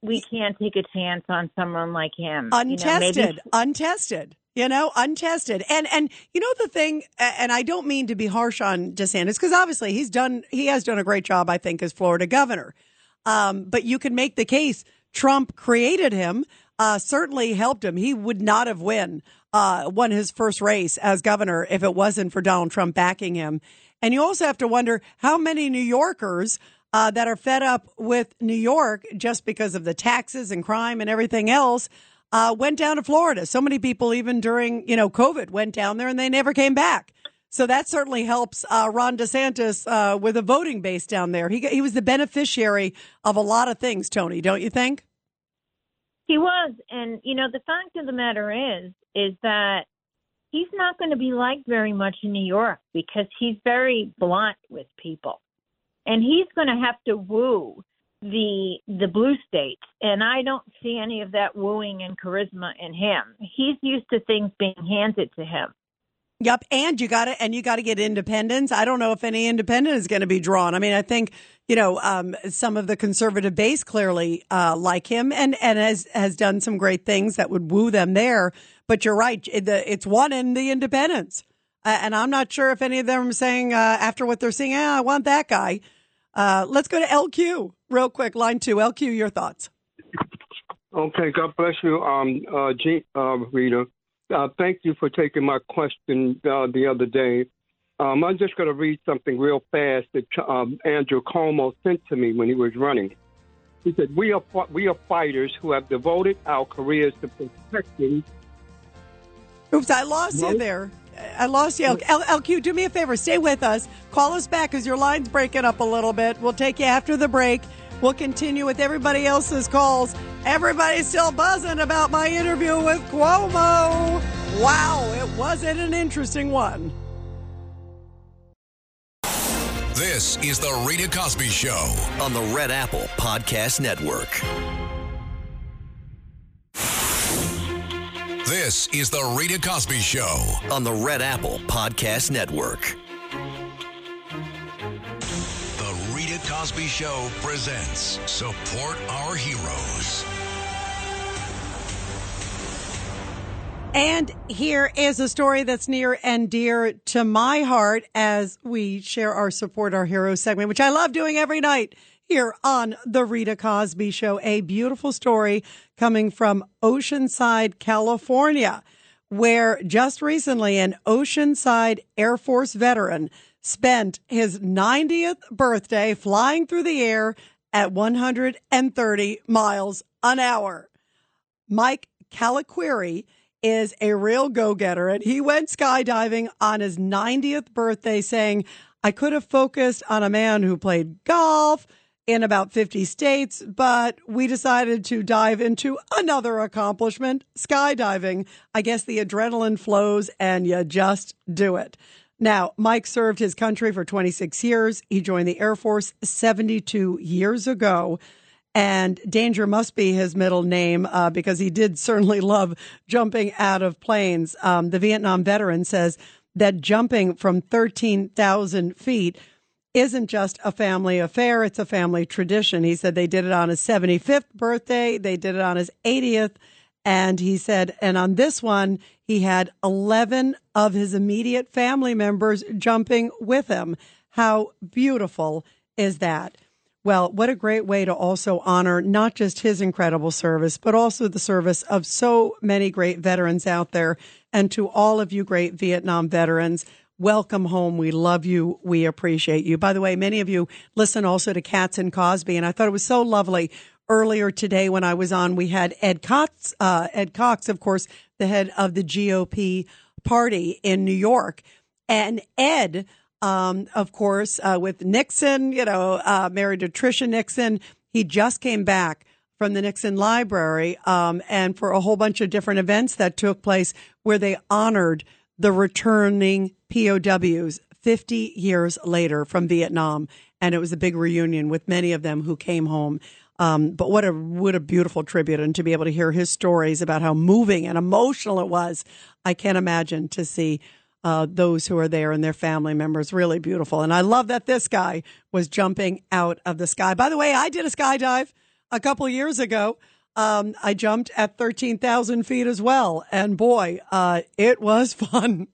We can't take a chance on someone like him. You know, untested maybe- untested you know untested. And and you know the thing and i don't mean to be harsh on desantis because obviously he's done he has done a great job i think as florida governor. Um, but you can make the case trump created him uh, certainly helped him. He would not have win uh, won his first race as governor if it wasn't for donald trump backing him. And you also have to wonder how many new yorkers uh, that are fed up with New York just because of the taxes and crime and everything else uh, went down to Florida. So many people, even during you know COVID, went down there and they never came back. So that certainly helps uh, Ron DeSantis uh, with a voting base down there. He he was the beneficiary of a lot of things, Tony. Don't you think? He was, and you know, the fact of the matter is, is that he's not going to be liked very much in New York because he's very blunt with people, and he's going to have to woo the the blue states, and I don't see any of that wooing and charisma in him. He's used to things being handed to him. Yep, and you got to and you got to get independents. I don't know if any independent is going to be drawn. I mean, I think you know um, some of the conservative base clearly uh, like him, and and has has done some great things that would woo them there. But you're right, it's one in the independents, uh, and I'm not sure if any of them are saying uh, after what they're seeing, ah, I want that guy. Uh, let's go to LQ real quick. Line two, LQ, your thoughts. Okay, God bless you, um, uh, Jean, uh, Rita. Uh, thank you for taking my question uh, the other day. Um, I'm just going to read something real fast that um, Andrew Cuomo sent to me when he was running. He said, "We are we are fighters who have devoted our careers to protecting." Oops, I lost you there. I lost you. L- LQ, do me a favor. Stay with us. Call us back because your line's breaking up a little bit. We'll take you after the break. We'll continue with everybody else's calls. Everybody's still buzzing about my interview with Cuomo. Wow, it wasn't an interesting one. This is the Rita Cosby Show. on the Red Apple Podcast Network. This is the Rita Cosby Show. On the Red Apple Podcast Network. The Rita Cosby Show presents Support Our Heroes. And here is a story that's near and dear to my heart as we share our Support Our Heroes segment, which I love doing every night here on The Rita Cosby Show. A beautiful story coming from Oceanside, California, where just recently an Oceanside Air Force veteran spent his 90th birthday flying through the air at 130 miles an hour. Mike Caliquiri is a real go getter, and he went skydiving on his 90th birthday, saying, I could have focused on a man who played golf in about 50 states, but we decided to dive into another accomplishment skydiving. I guess the adrenaline flows and you just do it. Now, Mike served his country for 26 years. He joined the Air Force 72 years ago and Danger must be his middle name uh, because he did certainly love jumping out of planes. Um, the Vietnam veteran says that jumping from 13,000 feet isn't just a family affair, it's a family tradition. He said they did it on his 75th birthday, they did it on his 80th. And he said, and on this one, he had 11 of his immediate family members jumping with him. How beautiful is that? Well, what a great way to also honor not just his incredible service, but also the service of so many great veterans out there. And to all of you great Vietnam veterans, welcome home. We love you. We appreciate you. By the way, many of you listen also to Cats and Cosby, and I thought it was so lovely. Earlier today, when I was on, we had Ed Cox, uh, Ed Cox, of course, the head of the GOP party in New York. And Ed, um, of course, uh, with Nixon, you know, uh, married to Tricia Nixon. He just came back from the Nixon Library um, and for a whole bunch of different events that took place where they honored the returning POWs 50 years later from Vietnam. And it was a big reunion with many of them who came home. Um, but what a what a beautiful tribute, and to be able to hear his stories about how moving and emotional it was, I can't imagine to see uh, those who are there and their family members. Really beautiful. And I love that this guy was jumping out of the sky. By the way, I did a skydive a couple years ago. Um, I jumped at 13,000 feet as well. And boy, uh, it was fun.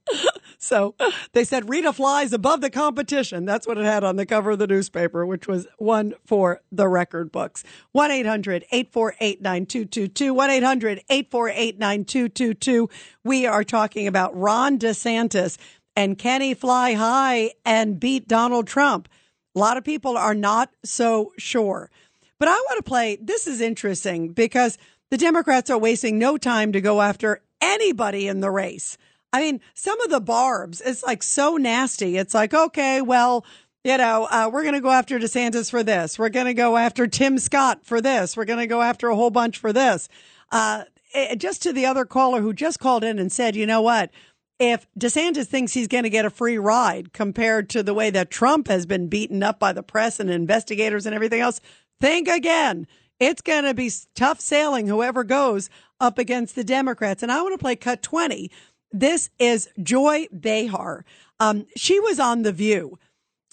so they said Rita flies above the competition. That's what it had on the cover of the newspaper, which was one for the record books. 1 800 848 9222. 1 800 848 9222. We are talking about Ron DeSantis and can he fly high and beat Donald Trump? A lot of people are not so sure. But I want to play. This is interesting because the Democrats are wasting no time to go after anybody in the race. I mean, some of the barbs, it's like so nasty. It's like, okay, well, you know, uh, we're going to go after DeSantis for this. We're going to go after Tim Scott for this. We're going to go after a whole bunch for this. Uh, it, just to the other caller who just called in and said, you know what? If DeSantis thinks he's going to get a free ride compared to the way that Trump has been beaten up by the press and investigators and everything else, think again. It's going to be tough sailing, whoever goes up against the Democrats. And I want to play cut 20. This is Joy Behar. Um, she was on The View.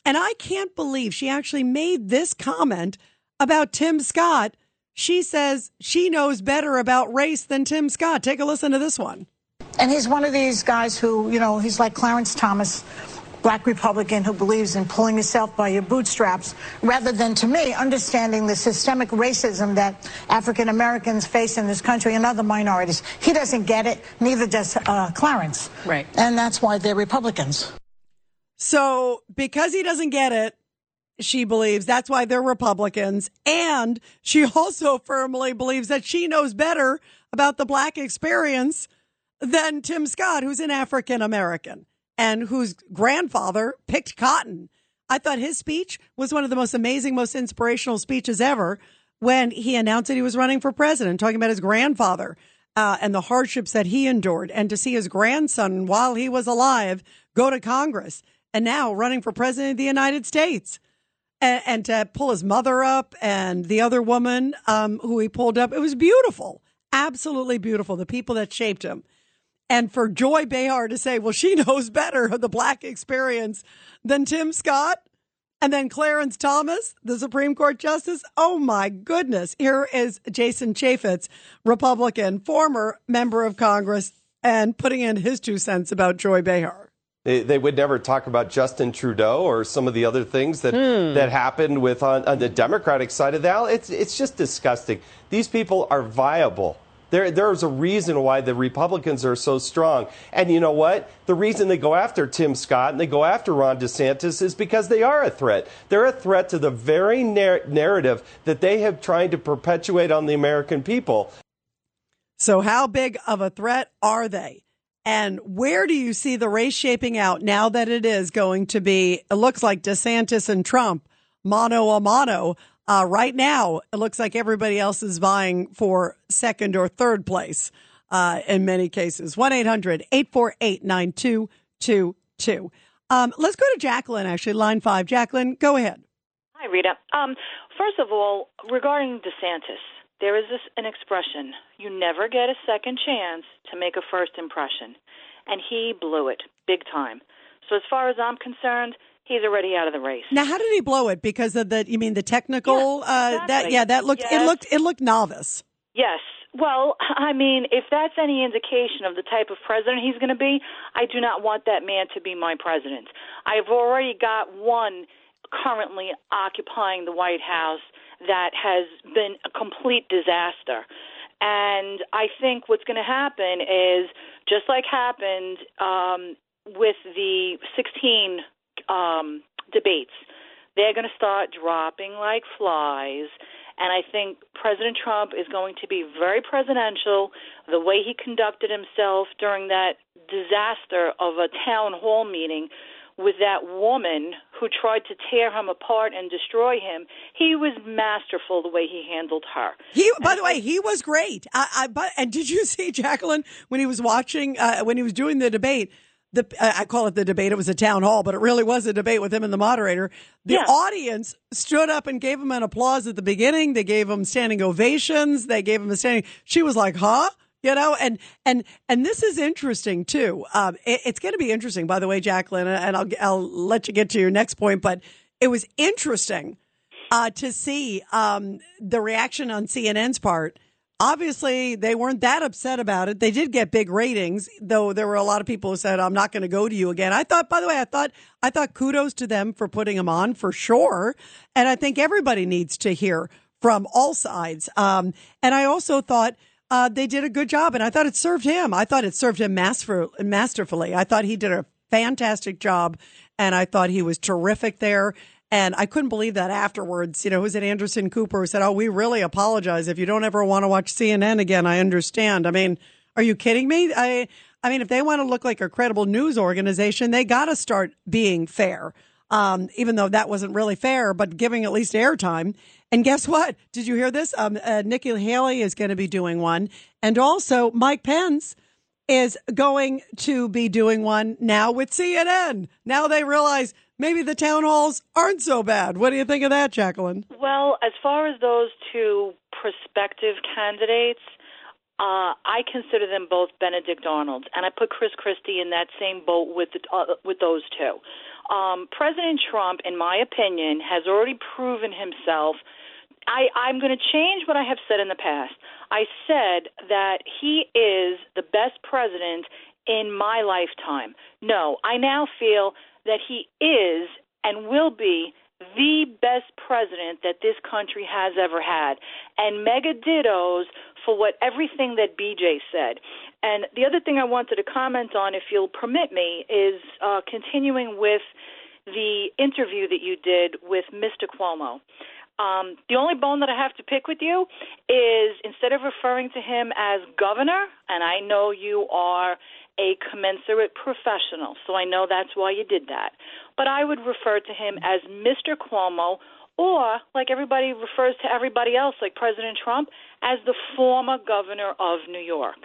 And I can't believe she actually made this comment about Tim Scott. She says she knows better about race than Tim Scott. Take a listen to this one. And he's one of these guys who, you know, he's like Clarence Thomas, black Republican who believes in pulling yourself by your bootstraps, rather than, to me, understanding the systemic racism that African Americans face in this country and other minorities. He doesn't get it, neither does uh, Clarence. Right. And that's why they're Republicans. So, because he doesn't get it, she believes that's why they're Republicans. And she also firmly believes that she knows better about the black experience than Tim Scott, who's an African American and whose grandfather picked cotton. I thought his speech was one of the most amazing, most inspirational speeches ever when he announced that he was running for president, talking about his grandfather uh, and the hardships that he endured, and to see his grandson while he was alive go to Congress and now running for president of the United States. And, to pull his mother up and the other woman um, who he pulled up, it was beautiful, absolutely beautiful. The people that shaped him. And for Joy Behar to say, well, she knows better of the black experience than Tim Scott and then Clarence Thomas, the Supreme Court Justice. Oh my goodness. Here is Jason Chaffetz, Republican, former member of Congress, and putting in his two cents about Joy Behar. They, they would never talk about Justin Trudeau or some of the other things that, Hmm. that happened with on, on the Democratic side of the aisle. It's, it's just disgusting. These people are viable. There, there's a reason why the Republicans are so strong. And you know what? The reason they go after Tim Scott and they go after Ron DeSantis is because they are a threat. They're a threat to the very nar- narrative that they have tried to perpetuate on the American people. So, how big of a threat are they? And where do you see the race shaping out now that it is going to be? It looks like DeSantis and Trump, mano a mano. Uh, right now, it looks like everybody else is vying for second or third place uh, in many cases. 1 800 848 9222. Um, Let's go to Jacqueline, actually, line five. Jacqueline, go ahead. Hi, Rita. Um, first of all, regarding DeSantis, there is this an expression: you never get a second chance to make a first impression, and he blew it big time. So, as far as I'm concerned, he's already out of the race. Now, how did he blow it? Because of the, you mean the technical, uh, that, yeah, that looked, it looked, it looked novice. Yes. Well, I mean, if that's any indication of the type of president he's going to be, I do not want that man to be my president. I've already got one currently occupying the White House that has been a complete disaster. And I think what's going to happen is just like happened um, with the 16 um, debates, they're going to start dropping like flies. And I think President Trump is going to be very presidential. The way he conducted himself during that disaster of a town hall meeting with that woman who tried to tear him apart and destroy him, he was masterful the way he handled her. He, by the way, he was great. I, I, but, and did you see Jacqueline when he was watching, uh, when he was doing the debate? The, I call it the debate. It was a town hall, but it really was a debate with him and the moderator. The Yeah. audience stood up and gave him an applause at the beginning. They gave him standing ovations. They gave him a standing. She was like, huh? You know, and and and this is interesting too. Um, it, it's going to be interesting, by the way, Jacqueline, and I'll I'll let you get to your next point. But it was interesting uh, to see um, the reaction on CNN's part. Obviously, they weren't that upset about it. They did get big ratings, though. There were a lot of people who said, "I'm not going to go to you again." I thought, by the way, I thought I thought kudos to them for putting him on for sure, and I think everybody needs to hear from all sides. Um, and I also thought uh, they did a good job, and I thought it served him. I thought it served him master- masterfully. I thought he did a fantastic job, and I thought he was terrific there. And I couldn't believe that afterwards. You know, was it Anderson Cooper who said, "Oh, we really apologize. If you don't ever want to watch CNN again, I understand." I mean, are you kidding me? I, I mean, if they want to look like a credible news organization, they got to start being fair. Um, even though that wasn't really fair, but giving at least airtime. And guess what? Did you hear this? Um, uh, Nikki Haley is going to be doing one, and also Mike Pence is going to be doing one now with CNN. Now they realize maybe the town halls aren't so bad. What do you think of that, Jacqueline? Well, as far as those two prospective candidates, uh, I consider them both Benedict Arnolds, and I put Chris Christie in that same boat with the, uh, with those two. Um, President Trump, in my opinion, has already proven himself. I, I'm going to change what I have said in the past. I said that he is the best president in my lifetime. No, I now feel that he is and will be the best president that this country has ever had. And mega dittos for what everything that BJ said. And the other thing I wanted to comment on, if you'll permit me, is uh, continuing with the interview that you did with Mr. Cuomo. Um, the only bone that I have to pick with you is instead of referring to him as governor, and I know you are a commensurate professional, so I know that's why you did that. But I would refer to him as Mr. Cuomo, or like everybody refers to everybody else, like President Trump, as the former governor of New York.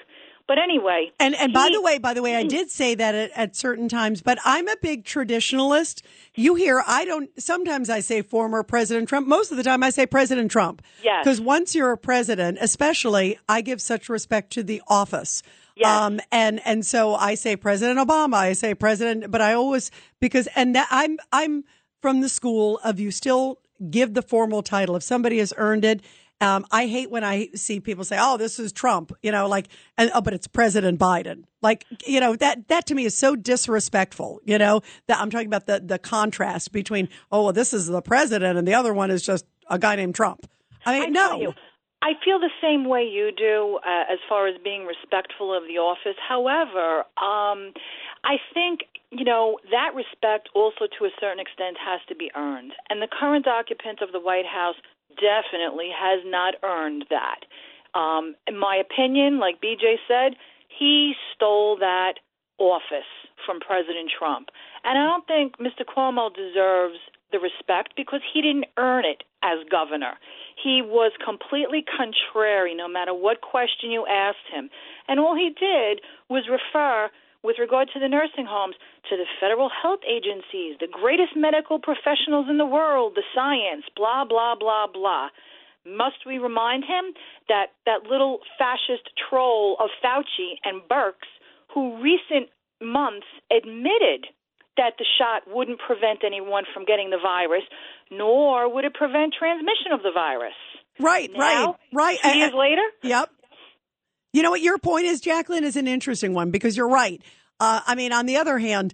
But anyway, And and by he- the way, by the way, I hmm. did say that at, at certain times, but I'm a big traditionalist. You hear I don't sometimes I say former President Trump. Most of the time I say President Trump. Yes. Because once you're a president, especially, I give such respect to the office. Yes. Um and and so I say President Obama, I say President, but I always because and that I'm I'm from the school of you still give the formal title if somebody has earned it. Um, I hate when I see people say, "Oh, this is Trump," you know, like, and, oh, but it's President Biden. Like, you know, that that to me is so disrespectful. You know, that I'm talking about the the contrast between, oh, well, this is the president, and the other one is just a guy named Trump. I mean, tell no. you, I feel the same way you do uh, as far as being respectful of the office. However, um, I think you know that respect also to a certain extent has to be earned, and the current occupant of the White House definitely has not earned that. Um, in my opinion, like BJ said, he stole that office from President Trump. And I don't think Mr. Cuomo deserves the respect because he didn't earn it as governor. He was completely contrary no matter what question you asked him. And all he did was refer, with regard to the nursing homes, to the federal health agencies, the greatest medical professionals in the world, the science, blah, blah, blah, blah. Must we remind him that that little fascist troll of Fauci and Birx, who recent months admitted that the shot wouldn't prevent anyone from getting the virus, nor would it prevent transmission of the virus. Right, Now, right, right. Two years later, Yep. You know what your point is, Jacqueline, is an interesting one because you're right. Uh, I mean, on the other hand,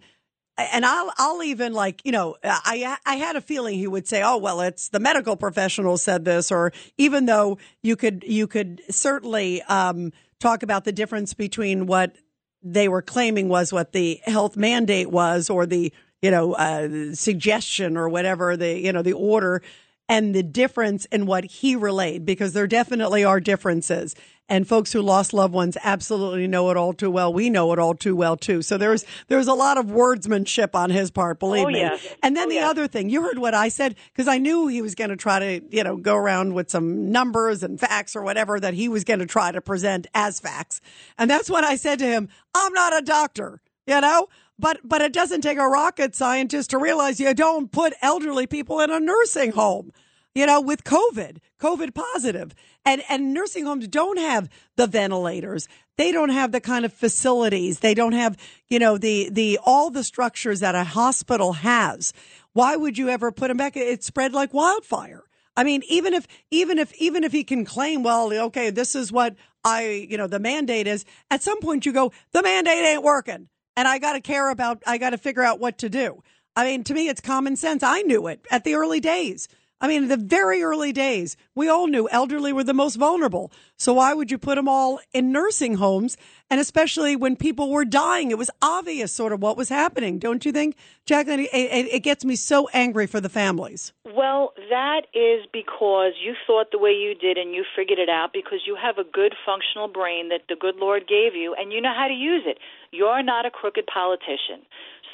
and I'll I'll even like you know I I had a feeling he would say, oh well, it's the medical professional said this, or even though you could you could certainly um, talk about the difference between what they were claiming was what the health mandate was, or the you know uh, suggestion or whatever the you know the order. And the difference in what he relayed because there definitely are differences and folks who lost loved ones absolutely know it all too well. We know it all too well too. So there's there's a lot of wordsmanship on his part believe Oh, me. yes. and then oh, the other thing you heard what i said because i knew he was going to try to you know go around with some numbers and facts or whatever that he was going to try to present as facts. And that's when i said to him i'm not a doctor you know? But but it doesn't take a rocket scientist to realize you don't put elderly people in a nursing home you know, with COVID, COVID positive. And, and nursing homes don't have the ventilators. They don't have the kind of facilities. They don't have, you know, the, the, all the structures that a hospital has. Why would you ever put them back? It spread like wildfire. I mean, even if, even if, even if he can claim, well, okay, this is what I, you know, the mandate is, at some point you go, the mandate ain't working. And I got to care about, I got to figure out what to do. I mean, to me, it's common sense. I knew it at the early days. I mean, in the very early days, we all knew elderly were the most vulnerable. So why would you put them all in nursing homes? And especially when people were dying, it was obvious sort of what was happening. Don't you think, Jacqueline? It, it, it gets me so angry for the families. Well, that is because you thought the way you did and you figured it out because you have a good functional brain that the good Lord gave you and you know how to use it. You're not a crooked politician.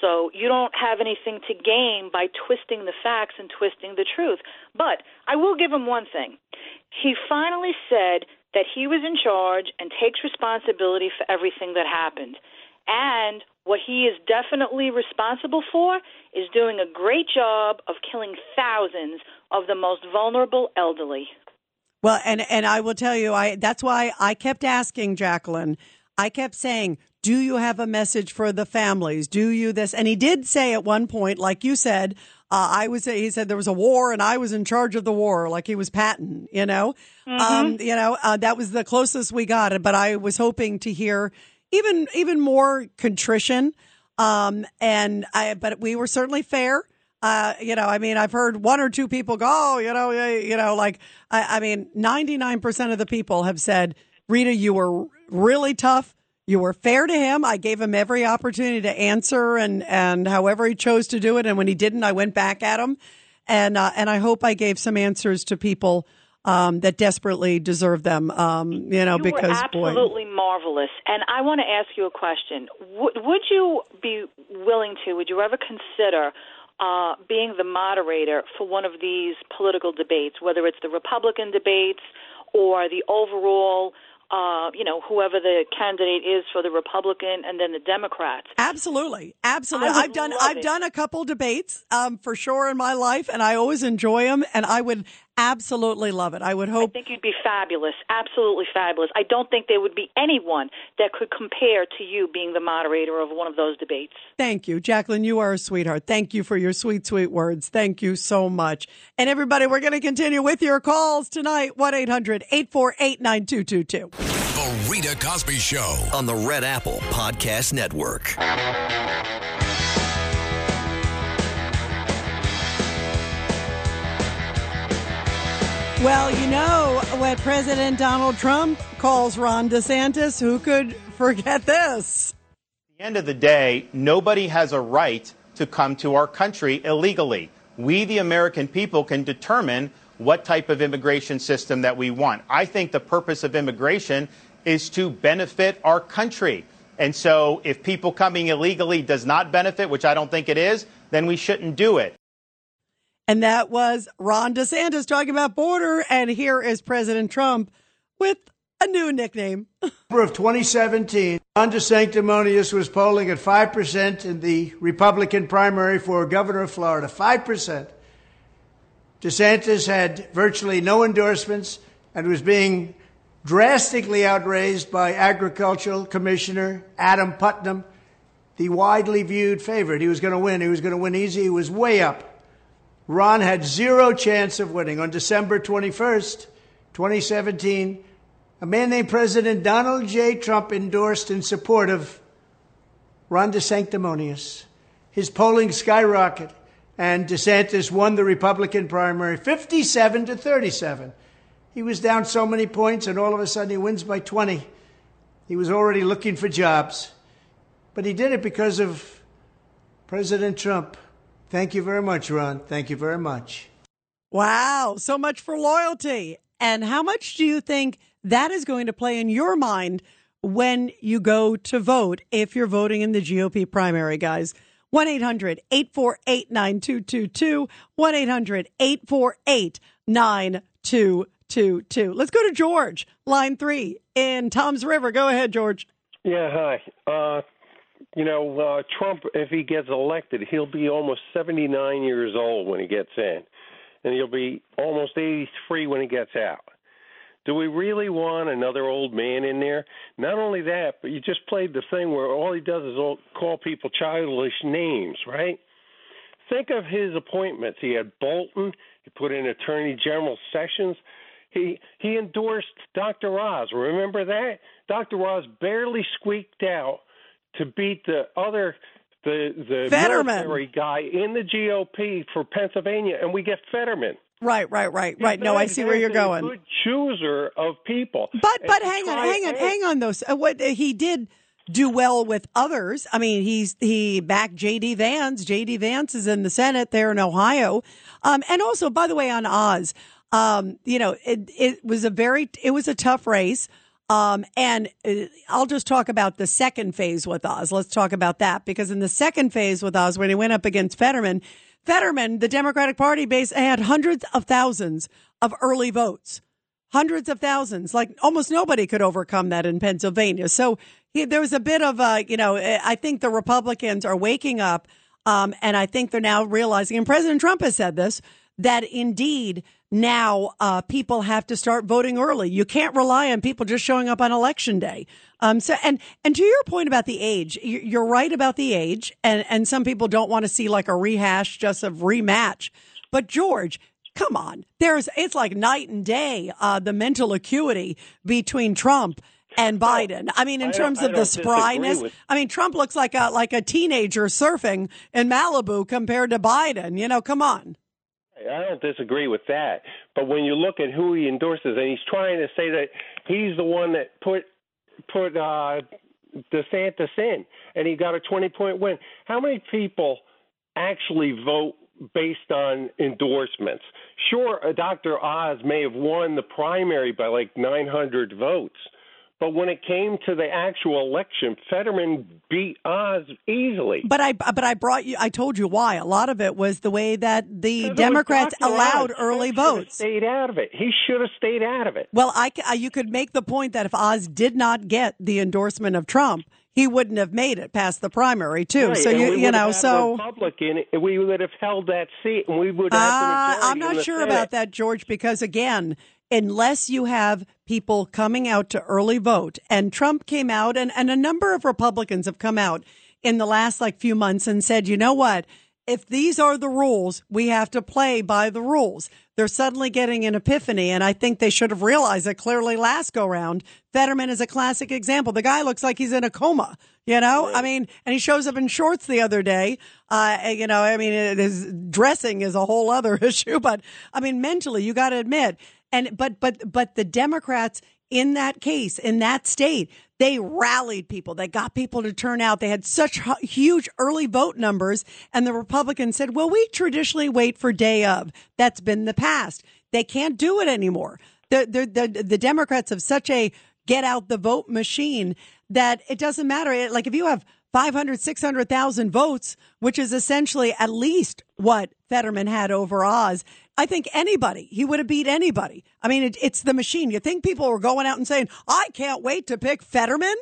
So you don't have anything to gain by twisting the facts and twisting the truth. But I will give him one thing. He finally said that he was in charge and takes responsibility for everything that happened. And what he is definitely responsible for is doing a great job of killing thousands of the most vulnerable elderly. Well, and and I will tell you, I that's why I kept asking Jacqueline. I kept saying, "Do you have a message for the families? Do you this?" And he did say at one point, like you said, uh, I was. He said there was a war, and I was in charge of the war, like he was Patton. You know, Mhm. um, you know uh, that was the closest we got. But I was hoping to hear even even more contrition. Um, and I, but we were certainly fair. Uh, you know, I mean, I've heard one or two people go, oh, you know, you know, like, I, I mean, 99% of the people have said, Rita, you were really tough. You were fair to him. I gave him every opportunity to answer and, and however he chose to do it. And when he didn't, I went back at him. And, uh, and I hope I gave some answers to people, um, that desperately deserve them. Um, you know, you because were boy. absolutely marvelous. And I want to ask you a question. Would, would you be willing to? Would you ever consider uh, being the moderator for one of these political debates, whether it's the Republican debates or the overall? Uh, you know, whoever the candidate is for the Republican and then the Democrats. Absolutely, absolutely. I've done I've it. done a couple debates um, for sure in my life, and I always enjoy them. And I would absolutely love it. I would hope. I think you'd be fabulous, absolutely fabulous. I don't think there would be anyone that could compare to you being the moderator of one of those debates. Thank you, Jacqueline. You are a sweetheart. Thank you for your sweet, sweet words. Thank you so much. And everybody, we're going to continue with your calls tonight. One 848 9222 The Rita Cosby Show. on the Red Apple Podcast Network. Well, you know what President Donald Trump calls Ron DeSantis. Who could forget this? At the end of the day, nobody has a right to come to our country illegally. We, the American people, can determine what type of immigration system that we want. I think the purpose of immigration is to benefit our country. And so if people coming illegally does not benefit, which I don't think it is, then we shouldn't do it. And that was Ron DeSantis talking about border. And here is President Trump with a new nickname. Of 2017, Ron DeSanctimonious was polling at 5% in the Republican primary for governor of Florida. 5%. DeSantis had virtually no endorsements and was being drastically outraised by Agricultural Commissioner Adam Putnam, the widely viewed favorite. He was going to win. He was going to win easy. He was way up. Ron had zero chance of winning. On December 21st, 2017, a man named President Donald J. Trump endorsed in support of Ron DeSanctimonious. His polling skyrocketed, and DeSantis won the Republican primary 57 to 37. He was down so many points, and all of a sudden he wins by 20. He was already looking for jobs. But he did it because of President Trump. Thank you very much, Ron. Thank you very much. Wow. So much for loyalty. And how much do you think that is going to play in your mind when you go to vote if you're voting in the GOP primary, guys? 1 800 848 9222. 1 800 848 9222. Let's go to George, line three in Toms River. Go ahead, George. Yeah, hi. Uh, you know, uh, Trump, if he gets elected, he'll be almost 79 years old when he gets in. and he'll be almost 83 when he gets out. Do we really want another old man in there? Not only that, but you just played the thing where all he does is all, call people childish names, right? Think of his appointments. He had Bolton. He put in Attorney General Sessions. He he endorsed Dr. Oz. Remember that? Dr. Oz barely squeaked out to beat the other the the Fetterman. military guy in the GOP for Pennsylvania, and we get Fetterman. Right, right, right, right. No, I see where you're going. Good chooser of people. But but hang on, hang on, hang on. Though So what he did do well with others. I mean, he's he backed J.D. Vance. J.D. Vance is in the Senate there in Ohio. Um, and also, by the way, on Oz, um, you know, it it was a very it was a tough race. Um, and uh, I'll just talk about the second phase with Oz. Let's talk about that because in the second phase with Oz, when he went up against Fetterman, Fetterman, the Democratic Party base had hundreds of thousands of early votes hundreds of thousands. Like almost nobody could overcome that in Pennsylvania. So he, there was a bit of a, you know, I think the Republicans are waking up, um, and I think they're now realizing, and President Trump has said this, that indeed now uh, people have to start voting early. You can't rely on people just showing up on election day. Um, so and and to your point about the age, you- you're right about the age, and and some people don't want to see like a rehash just of rematch. But George, come on, there's it's like night and day uh, the mental acuity between Trump and Biden. I mean, in I terms of the spryness, with- I mean, Trump looks like a like a teenager surfing in Malibu compared to Biden. You know, come on. I don't disagree with that. But when you look at who he endorses, and he's trying to say that he's the one that put put uh, DeSantis in, and he got a 20 point win. How many people actually vote based on endorsements? Sure, Dr. Oz may have won the primary by like 900 votes. But when it came to the actual election, Fetterman beat Oz easily. But I but I brought you. I told you why. A lot of it was the way that the Because it was Democrats allowed Oz. early votes. Stayed out of it. He should have stayed out of it. Well, I, uh, you could make the point that if Oz did not get the endorsement of Trump, he wouldn't have made it past the primary too. Right, so you you know have had a so. Republican, we would have held that seat, and we would have. Uh, I'm not sure Senate. about that, George, because again, unless you have people coming out to early vote, and Trump came out, and, and a number of Republicans have come out in the last like few months and said, you know what? If these are the rules, we have to play by the rules. They're suddenly getting an epiphany, and I think they should have realized it clearly last go round. Fetterman is a classic example. The guy looks like he's in a coma, you know? I mean, and he shows up in shorts the other day. Uh, you know, I mean, his dressing is a whole other issue, but I mean, mentally, you got to admit, and but but but the Democrats in that case in that state they rallied people. They got people to turn out. They had such hu- huge early vote numbers. And the Republicans said well we traditionally wait for day of. That's been the past. They can't do it anymore. The the the, the Democrats have such a get out the vote machine that it doesn't matter. It- like if you have 500, 600,000 votes, which is essentially at least what Fetterman had over Oz. I think anybody, he would have beat anybody. I mean, it, it's the machine. You think people were going out and saying, I can't wait to pick Fetterman?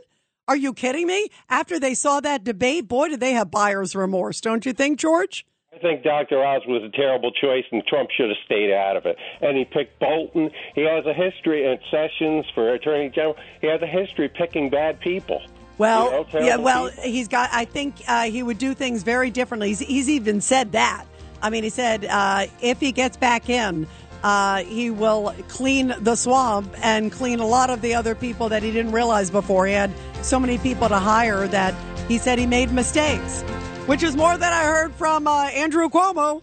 Are you kidding me? After they saw that debate, boy, did they have buyer's remorse, don't you think, George? I think Dr. Oz was a terrible choice, and Trump should have stayed out of it. And he picked Bolton. He has a history at Sessions for Attorney General. He has a history picking bad people. Well, You know, yeah, well, people. he's got. I think uh, he would do things very differently. He's, he's even said that. I mean, he said uh, if he gets back in, uh, he will clean the swamp and clean a lot of the other people that he didn't realize before. He had so many people to hire that he said he made mistakes, which is more than I heard from uh, Andrew Cuomo.